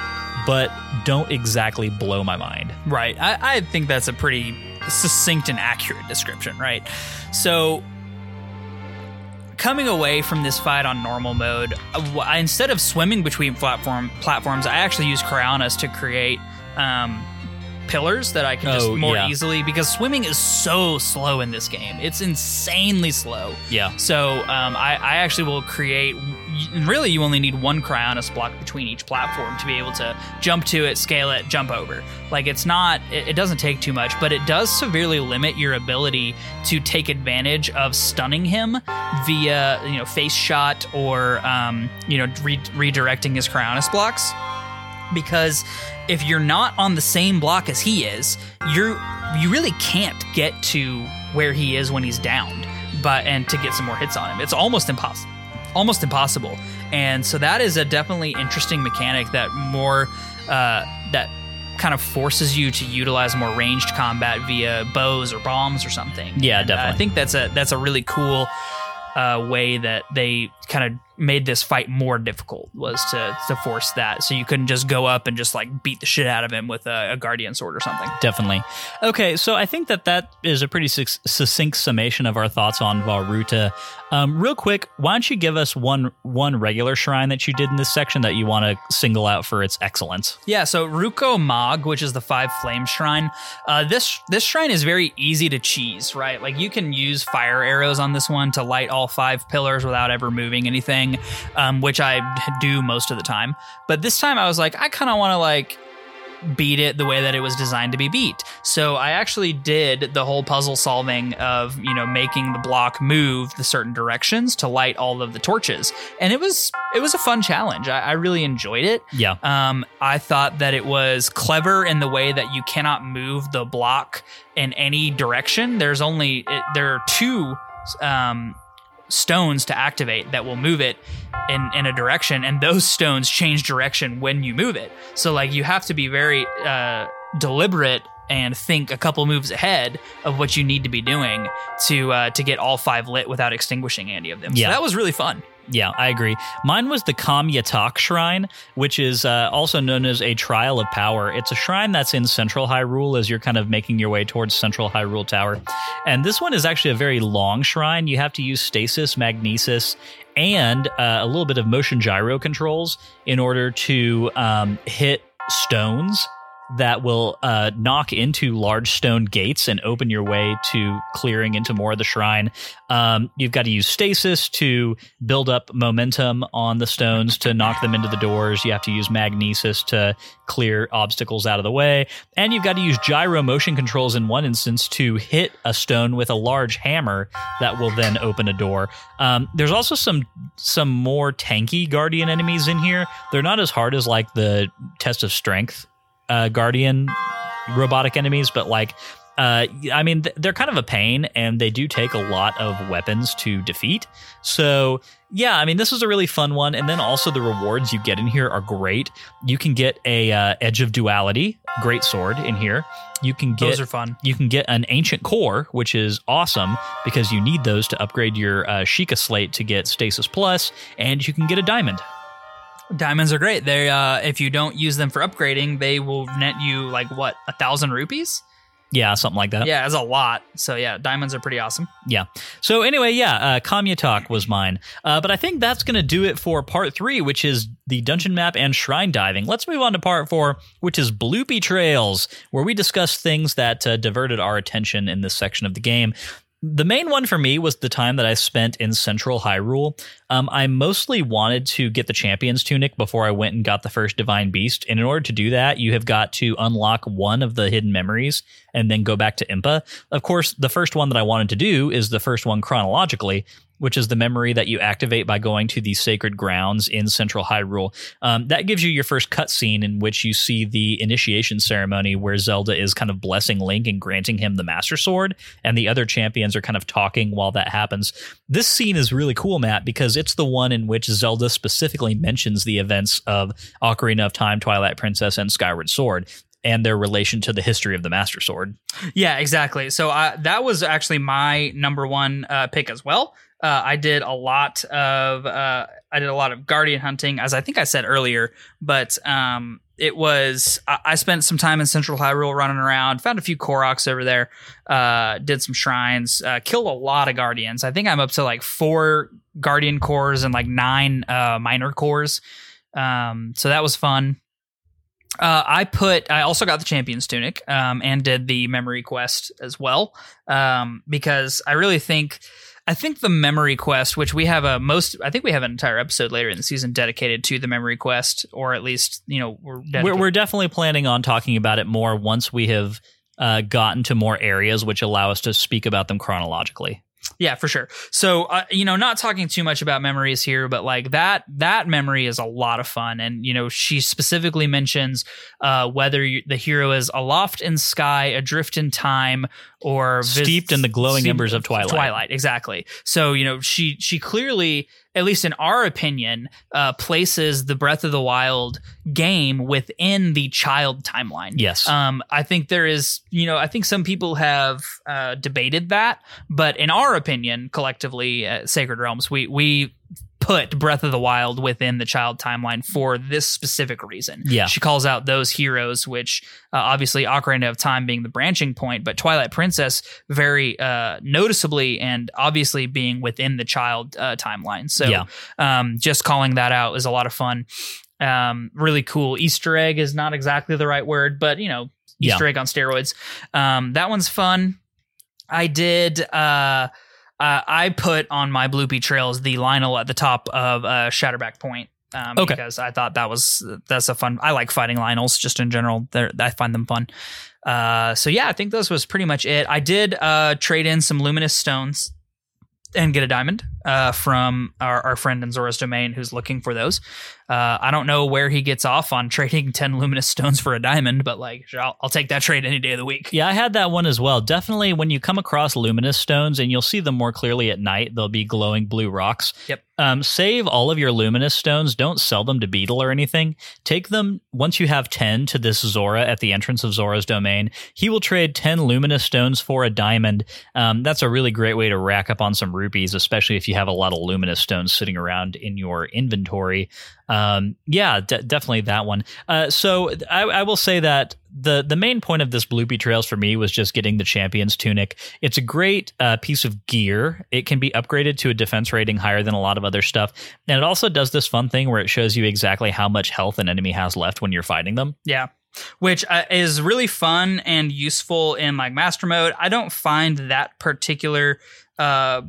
but don't exactly blow my mind. Right. I, I think that's a pretty succinct and accurate description, right? So, coming away from this fight on normal mode, I, instead of swimming between platform platforms, I actually use Cryonis to create um, pillars that I can just Oh, more yeah. easily because swimming is so slow in this game. It's insanely slow. Yeah. So um, I, I actually will create. Really, you only need one Cryonis block between each platform to be able to jump to it, scale it, jump over. Like it's not. It, it doesn't take too much, but it does severely limit your ability to take advantage of stunning him via you know face shot or um, you know re- redirecting his Cryonis blocks because if you're not on the same block as he is, you're you really can't get to where he is when he's downed, but and to get some more hits on him. It's almost impossible. Almost impossible. And so that is a definitely interesting mechanic that more uh, that kind of forces you to utilize more ranged combat via bows or bombs or something. Yeah, And, uh, I think that's a that's a really cool uh, way that they kind of made this fight more difficult was to to force that so you couldn't just go up and just like beat the shit out of him with a, a guardian sword or something. Definitely. Okay, so I think that that is a pretty suc- succinct summation of our thoughts on Vah Ruta Um, real quick, why don't you give us one one regular shrine that you did in this section that you want to single out for its excellence? Yeah, so Rucco Maag, which is the five flame shrine, uh, this this shrine is very easy to cheese, right? Like you can use fire arrows on this one to light all five pillars without ever moving anything, um, which I do most of the time. But this time I was like, I kind of want to like beat it the way that it was designed to be beat. So I actually did the whole puzzle solving of, you know, making the block move the certain directions to light all of the torches. And it was it was a fun challenge. I, I really enjoyed it. Yeah. Um, I thought that it was clever in the way that you cannot move the block in any direction. There's only it, there are two um, stones to activate that will move it in in a direction, and those stones change direction when you move it. So like you have to be very uh, deliberate and think a couple moves ahead of what you need to be doing to uh, to get all five lit without extinguishing any of them. Yeah. So that was really fun. Yeah, I agree. Mine was the Kam Yatakah Shrine, which is uh, also known as a Trial of Power. It's a shrine that's in Central Hyrule as you're kind of making your way towards Central Hyrule Tower. And this one is actually a very long shrine. You have to use stasis, magnesis, and uh, a little bit of motion gyro controls in order to um, hit stones that will uh, knock into large stone gates and open your way to clearing into more of the shrine. Um, you've got to use stasis to build up momentum on the stones to knock them into the doors. You have to use magnesis to clear obstacles out of the way. And you've got to use gyro motion controls in one instance to hit a stone with a large hammer that will then open a door. Um, there's also some some more tanky guardian enemies in here. They're not as hard as like the test of strength uh, guardian robotic enemies, but like, uh, I mean, th- they're kind of a pain, and they do take a lot of weapons to defeat. So, yeah, I mean, this is a really fun one, and then also the rewards you get in here are great. You can get a uh, Edge of Duality, great sword in here. You can get Those are fun. you can get an ancient core, which is awesome because you need those to upgrade your uh, Sheikah slate to get stasis plus, and you can get a diamond. Diamonds are great. They uh, if you don't use them for upgrading, they will net you like what a thousand rupees. Yeah, something like that. Yeah, it's a lot. So yeah, diamonds are pretty awesome. Yeah. So anyway, yeah, uh, Kam Yatakah was mine. Uh, but I think that's going to do it for part three, which is the dungeon map and shrine diving. Let's move on to part four, which is Bloopy Trails, where we discuss things that uh, diverted our attention in this section of the game. The main one for me was the time that I spent in Central Hyrule. Um, I mostly wanted to get the Champion's Tunic before I went and got the first Divine Beast. And in order to do that, you have got to unlock one of the hidden memories and then go back to Impa. Of course, the first one that I wanted to do is the first one chronologically, which is the memory that you activate by going to the sacred grounds in Central Hyrule. Um, that gives you your first cutscene in which you see the initiation ceremony where Zelda is kind of blessing Link and granting him the Master Sword, and the other champions are kind of talking while that happens. This scene is really cool, Matt, because it's the one in which Zelda specifically mentions the events of Ocarina of Time, Twilight Princess, and Skyward Sword. And their relation to the history of the Master Sword. Yeah, exactly. So uh, that was actually my number one uh, pick as well. Uh, I did a lot of uh, I did a lot of guardian hunting, as I think I said earlier. But um, it was I, I spent some time in Central Hyrule running around, found a few Koroks over there, uh, did some shrines, uh, killed a lot of guardians. I think I'm up to like four guardian cores and like nine uh, minor cores. Um, so that was fun. Uh, I put. I also got the champion's tunic um, and did the memory quest as well um, because I really think. I think the memory quest, which we have a most, I think we have an entire episode later in the season dedicated to the memory quest, or at least you know we're We're, we're definitely planning on talking about it more once we have uh, gotten to more areas which allow us to speak about them chronologically. Yeah, for sure. So, uh, you know, not talking too much about memories here, but like that that memory is a lot of fun, and you know, she specifically mentions uh, whether you, the hero is aloft in sky, adrift in time, or vis- Steeped in the glowing embers of twilight. Twilight, exactly. So, you know, she she clearly, at least in our opinion, uh, places the Breath of the Wild game within the child timeline. Yes. Um, I think there is, you know, I think some people have uh, debated that, but in our opinion, collectively at Sacred Realms, we we put Breath of the Wild within the child timeline for this specific reason. Yeah. She calls out those heroes, which uh, obviously Ocarina of Time being the branching point, but Twilight Princess very uh, noticeably and obviously being within the child uh, timeline. So Yeah. um, just calling that out is a lot of fun. Um, really cool. Easter egg is not exactly the right word, but you know, Yeah. Easter egg on steroids. Um, that one's fun. I did. Uh, uh, I put on my bloopy trails the Lynel at the top of uh, Shatterback Point. Um, Okay. Because I thought that was that's a fun. I like fighting Lynels just in general. They're, I find them fun. Uh, so yeah, I think those was pretty much it. I did uh, trade in some luminous stones and get a diamond uh, from our, our friend in Zora's Domain who's looking for those. Uh, I don't know where he gets off on trading 10 luminous stones for a diamond, but like, I'll, I'll take that trade any day of the week. Yeah, I had that one as well. Definitely when you come across luminous stones and you'll see them more clearly at night, they'll be glowing blue rocks. Yep. Um, save all of your luminous stones. Don't sell them to Beedle or anything. Take them once you have 10 to this Zora at the entrance of Zora's domain. He will trade 10 luminous stones for a diamond. Um, that's a really great way to rack up on some rupees, especially if you have a lot of luminous stones sitting around in your inventory. Um, yeah, de- definitely that one. Uh, so I, I will say that the the main point of this Bloopy Trails for me was just getting the Champion's Tunic. It's a great uh, piece of gear. It can be upgraded to a defense rating higher than a lot of other stuff, and it also does this fun thing where it shows you exactly how much health an enemy has left when you're fighting them. Yeah. Which uh, is really fun and useful in like master mode. I don't find that particular uh,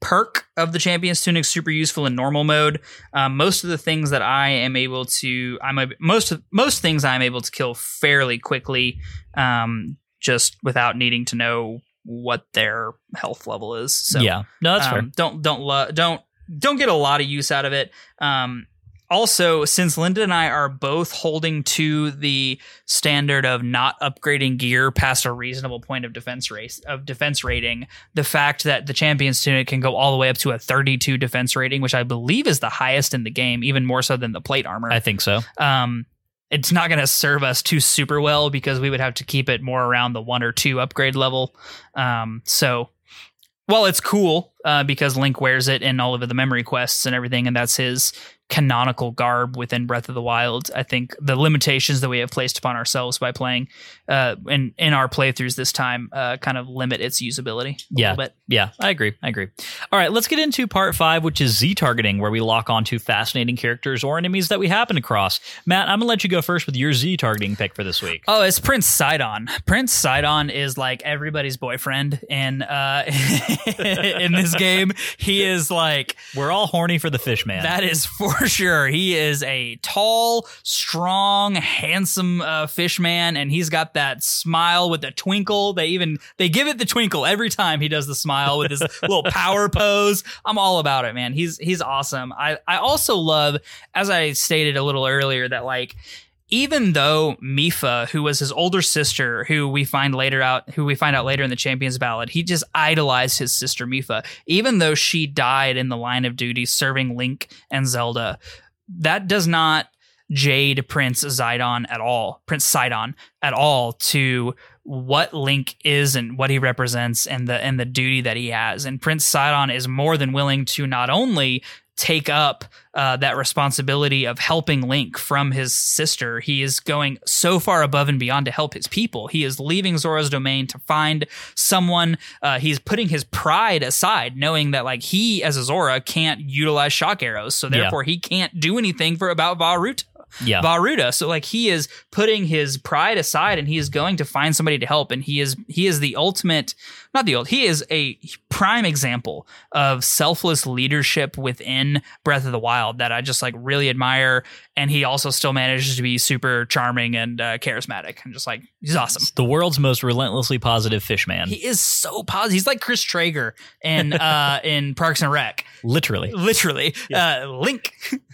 perk of the champion's tunic super useful in normal mode. Um, most of the things that I am able to, I'm a, most of, most things I'm able to kill fairly quickly, um, just without needing to know what their health level is. So yeah, no, that's fair. um, Don't don't lo- don't don't get a lot of use out of it. Um, also, since Lyndon and I are both holding to the standard of not upgrading gear past a reasonable point of defense race of defense rating, the fact that the champion's tunic can go all the way up to a 32 defense rating, which I believe is the highest in the game, even more so than the plate armor I think so. um, it's not going to serve us too super well because we would have to keep it more around the one or two upgrade level. Um, so well, it's cool uh, because Link wears it in all of the memory quests and everything, and that's his canonical garb within Breath of the Wild, I think the limitations that we have placed upon ourselves by playing uh, in in our playthroughs this time uh, kind of limit its usability a Yeah. little bit. Yeah, I agree. I agree. All right, let's get into part five, which is Z targeting, where we lock onto fascinating characters or enemies that we happen across. Matt, I'm gonna let you go first with your Z targeting pick for this week. Oh, it's Prince Sidon. Prince Sidon is like everybody's boyfriend in uh in this game. He is like We're all horny for the fish man. that is for sure. He is a tall, strong, handsome uh, fish man, and he's got that smile with the twinkle. They even they give it the twinkle every time he does the smile with his little power pose. I'm all about it, man. He's he's awesome. I I also love, as I stated a little earlier, that like even though Mipha, who was his older sister, who we find later out, who we find out later in the Champions Ballad, he just idolized his sister Mipha. Even though she died in the line of duty serving Link and Zelda, that does not jade Prince Zidon at all, Prince Sidon at all to what Link is and what he represents and the and the duty that he has. And Prince Sidon is more than willing to not only take up uh, that responsibility of helping Link from his sister. He is going so far above and beyond to help his people. He is leaving Zora's domain to find someone. Uh, he's putting his pride aside, knowing that like he as a Zora can't utilize shock arrows, so Yeah. therefore he can't do anything for about Vah Ruta. Yeah. Vah Ruta. So like he is putting his pride aside and he is going to find somebody to help. And he is he is the ultimate not the old he is a prime example of selfless leadership within Breath of the Wild that I just like really admire. And he also still manages to be super charming and uh, charismatic. and just like he's awesome. the world's most relentlessly positive fish man. He is so positive. He's like Chris Traeger in uh in Parks and Rec. Literally. Literally. Uh Link.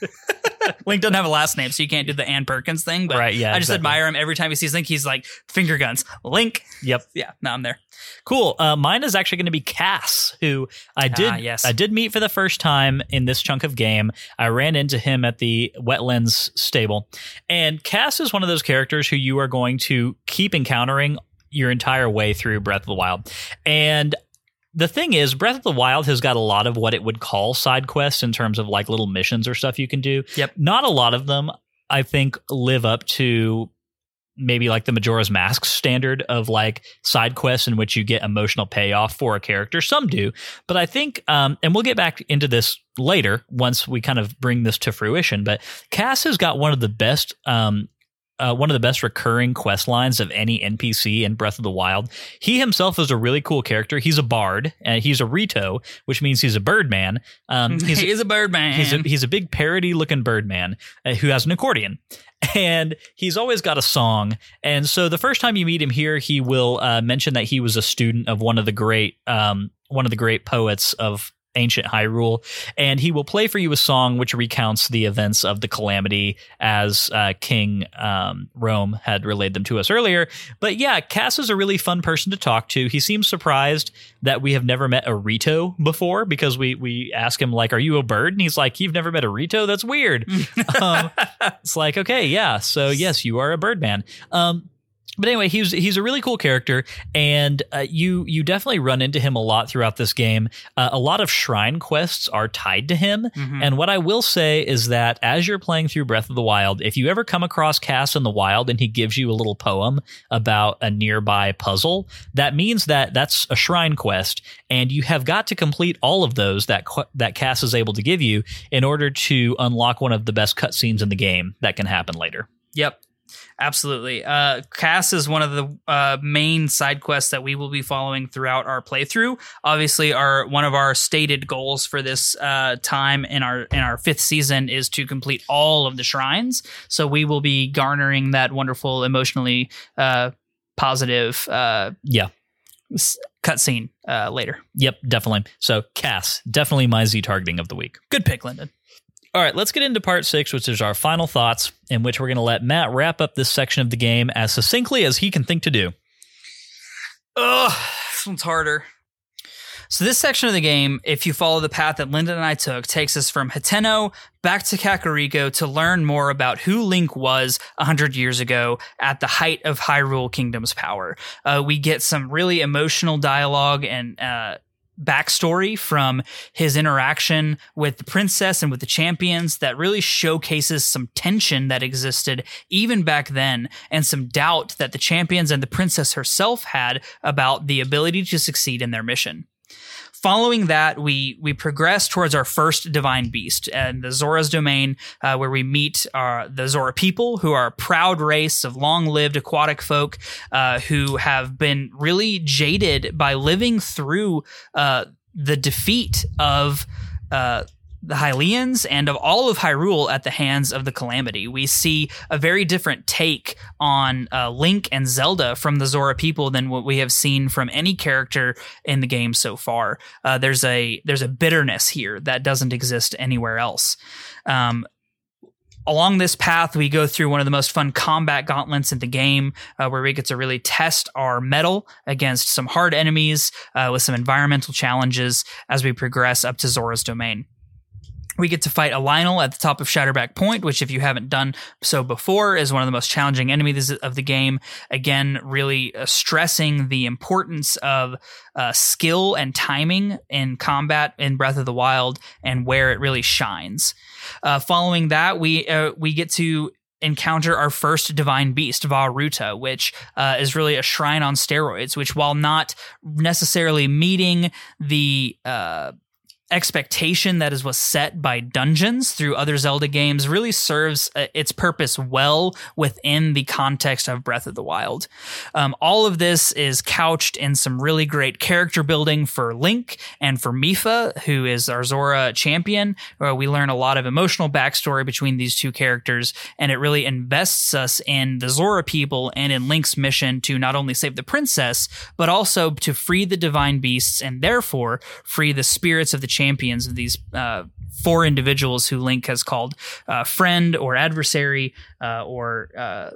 Link doesn't have a last name, so you can't do the Ann Perkins thing. But Right, yeah, I just exactly. admire him every time he sees Link. He's like finger guns. Link. Yep. Yeah, now I'm there. Cool. Uh, mine is actually going to be Cass, who I did Ah, yes. I did meet for the first time in this chunk of game. I ran into him at the Wetlands stable, and Cass is one of those characters who you are going to keep encountering your entire way through Breath of the Wild, and the thing is, Breath of the Wild has got a lot of what it would call side quests in terms of like little missions or stuff you can do. Yep. Not a lot of them, I think, live up to maybe like the Majora's Mask standard of like side quests in which you get emotional payoff for a character. Some do, but I think, um, and we'll get back into this later once we kind of bring this to fruition. But Cass has got one of the best um, uh, one of the best recurring quest lines of any NPC in Breath of the Wild. He himself is a really cool character. He's a bard, and he's a Rito, which means he's a birdman. Um, he's, He's a birdman. He's a, he's a big parody looking birdman uh, who has an accordion. And he's always got a song. And so the first time you meet him here, he will uh, mention that he was a student of one of the great um, one of the great poets of ancient Hyrule, and he will play for you a song which recounts the events of the calamity as uh, King um, Rhoam had relayed them to us earlier. But yeah, Cass is a really fun person to talk to. He seems surprised that we have never met a Rito before because we we ask him like, "Are you a bird?" And he's like, "You've never met a Rito? That's weird." um, it's like, okay, yeah, so yes, you are a birdman. Um, but anyway, he's he's a really cool character, and uh, you you definitely run into him a lot throughout this game. Uh, a lot of shrine quests are tied to him, Mhm. and what I will say is that as you're playing through Breath of the Wild, if you ever come across Cass in the wild and he gives you a little poem about a nearby puzzle, that means that that's a shrine quest, and you have got to complete all of those that qu- that Cass is able to give you in order to unlock one of the best cutscenes in the game that can happen later. Yep. Absolutely. Uh, Cass is one of the uh, main side quests that we will be following throughout our playthrough. Obviously, our one of our stated goals for this uh, time in our in our fifth season is to complete all of the shrines. So we will be garnering that wonderful, emotionally uh, positive uh, Yeah. s- cutscene uh, later. Yep, definitely. So Cass, definitely my Z targeting of the week. Good pick, Lyndon. All right, let's get into part six, which is our final thoughts, in which we're going to let Matt wrap up this section of the game as succinctly as he can think to do. Ugh, this one's harder. So this section of the game, if you follow the path that Lyndon and I took, takes us from Hateno back to Kakariko to learn more about who Link was a hundred years ago at the height of Hyrule Kingdom's power. Uh, we get some really emotional dialogue and uh, backstory from his interaction with the princess and with the champions that really showcases some tension that existed even back then and some doubt that the champions and the princess herself had about the ability to succeed in their mission. Following that, we we progress towards our first divine beast and the Zora's domain, uh, where we meet uh, the Zora people, who are a proud race of long-lived aquatic folk uh, who have been really jaded by living through uh, the defeat of uh, the Hylians and of all of Hyrule at the hands of the Calamity. We see a very different take on uh, Link and Zelda from the Zora people than what we have seen from any character in the game so far. Uh, there's a there's a bitterness here that doesn't exist anywhere else. Um, along this path, we go through one of the most fun combat gauntlets in the game, uh, where we get to really test our mettle against some hard enemies uh, with some environmental challenges as we progress up to Zora's domain. We get to fight a Lynel at the top of Shatterback Point, which, if you haven't done so before, is one of the most challenging enemies of the game. Again, really uh, stressing the importance of uh, skill and timing in combat in Breath of the Wild and where it really shines. Uh, following that, we uh, we get to encounter our first divine beast, Vah Ruta, which uh, is really a shrine on steroids. Which, while not necessarily meeting the uh, expectation that is was set by dungeons through other Zelda games really serves uh, its purpose well within the context of Breath of the Wild. Um, all of this is couched in some really great character building for Link and for Mipha, who is our Zora champion. Where we learn a lot of emotional backstory between these two characters, and it really invests us in the Zora people and in Link's mission to not only save the princess, but also to free the divine beasts and therefore free the spirits of the champions of these uh, four individuals who Link has called uh, friend or adversary uh, or uh,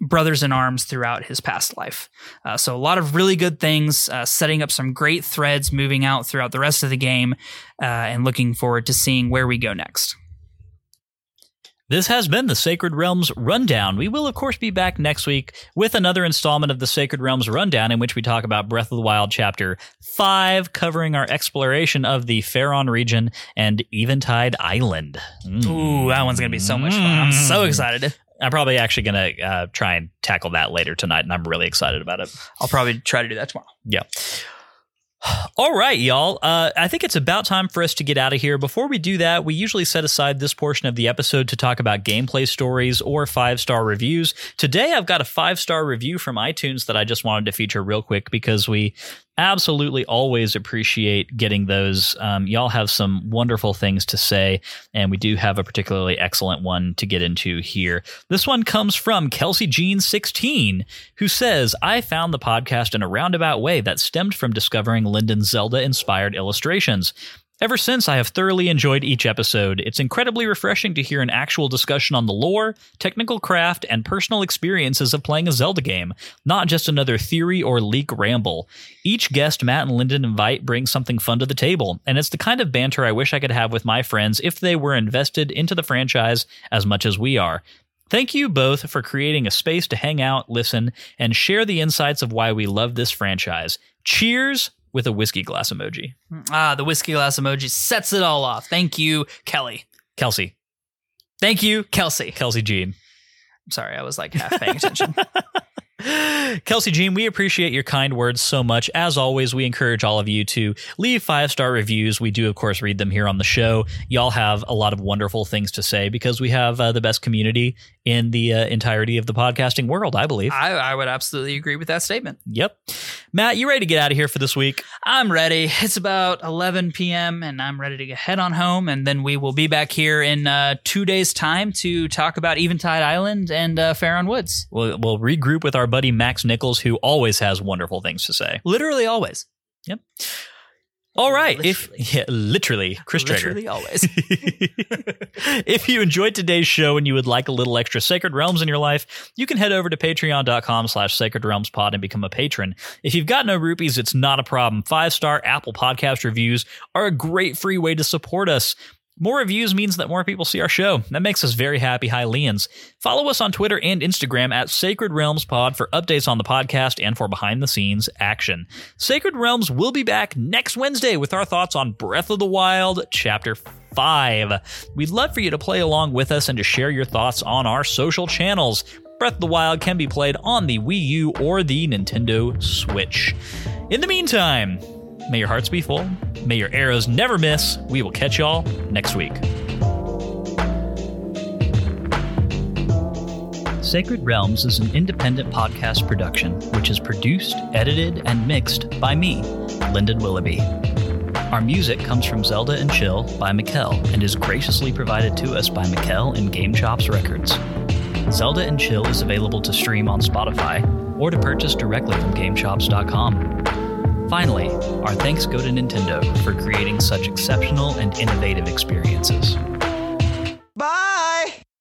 brothers in arms throughout his past life. Uh, so a lot of really good things, uh, setting up some great threads moving out throughout the rest of the game, uh, and looking forward to seeing where we go next. This has been the Sacred Realms Rundown. We will, of course, be back next week with another installment of the Sacred Realms Rundown, in which we talk about Breath of the Wild Chapter 5, covering our exploration of the Faron region and Eventide Island. Mm. Ooh, that one's gonna be so much fun. I'm so Mm. excited. I'm probably actually going to uh, try and tackle that later tonight, and I'm really excited about it. I'll probably try to do that tomorrow. Yeah. All right, y'all. Uh, I think it's about time for us to get out of here. Before we do that, we usually set aside this portion of the episode to talk about gameplay stories or five star reviews. Today, I've got a five star review from iTunes that I just wanted to feature real quick because we absolutely always appreciate getting those. Um, y'all have some wonderful things to say, and we do have a particularly excellent one to get into here. This one comes from Kelsey Jean 16, who says, I found the podcast in a roundabout way that stemmed from discovering Lyndon's Zelda inspired illustrations. Ever since, I have thoroughly enjoyed each episode. It's incredibly refreshing to hear an actual discussion on the lore, technical craft, and personal experiences of playing a Zelda game, not just another theory or leak ramble. Each guest Matt and Lyndon invite brings something fun to the table, and it's the kind of banter I wish I could have with my friends if they were invested into the franchise as much as we are. Thank you both for creating a space to hang out, listen, and share the insights of why we love this franchise. Cheers with a whiskey glass emoji. Ah, the whiskey glass emoji sets it all off. Thank you, Kelly. Kelsey. Thank you, Kelsey. Kelsey Jean. I'm sorry, I was like half paying attention. Kelsey Jean, we appreciate your kind words so much. As always, we encourage all of you to leave five star reviews. We do, of course, read them here on the show. Y'all have a lot of wonderful things to say because we have uh, the best community in the uh, entirety of the podcasting world, I believe. I, I would absolutely agree with that statement. yep. Matt, you ready to get out of here for this week? I'm ready. It's about 11 p.m. and I'm ready to head on home. And then we will be back here in uh, two days' time to talk about Eventide Island and uh, Faron Woods. We'll, we'll regroup with our buddy Max Nichols, who always has wonderful things to say. Literally always. Yep. All right. Literally. If yeah, literally, Chris. Literally always. if you enjoyed today's show and you would like a little extra Sacred Realms in your life, you can head over to patreon.com slash sacred realms pod and become a patron. If you've got no rupees, it's not a problem. Five star Apple podcast reviews are a great free way to support us. More reviews means that more people see our show. That makes us very happy, Hylians. Follow us on Twitter and Instagram at Sacred Realms Pod for updates on the podcast and for behind the scenes action. Sacred Realms will be back next Wednesday with our thoughts on Breath of the Wild, Chapter 5. We'd love for you to play along with us and to share your thoughts on our social channels. Breath of the Wild can be played on the Wii U or the Nintendo Switch. In the meantime, may your hearts be full, may your arrows never miss. We will catch y'all next week. Sacred Realms is an independent podcast production which is produced, edited, and mixed by me, Lyndon Willoughby. Our music comes from Zelda and Chill by Mikel and is graciously provided to us by Mikel and GameChops Records. Zelda and Chill is available to stream on Spotify or to purchase directly from GameChops.com. Finally, our thanks go to Nintendo for creating such exceptional and innovative experiences. Bye!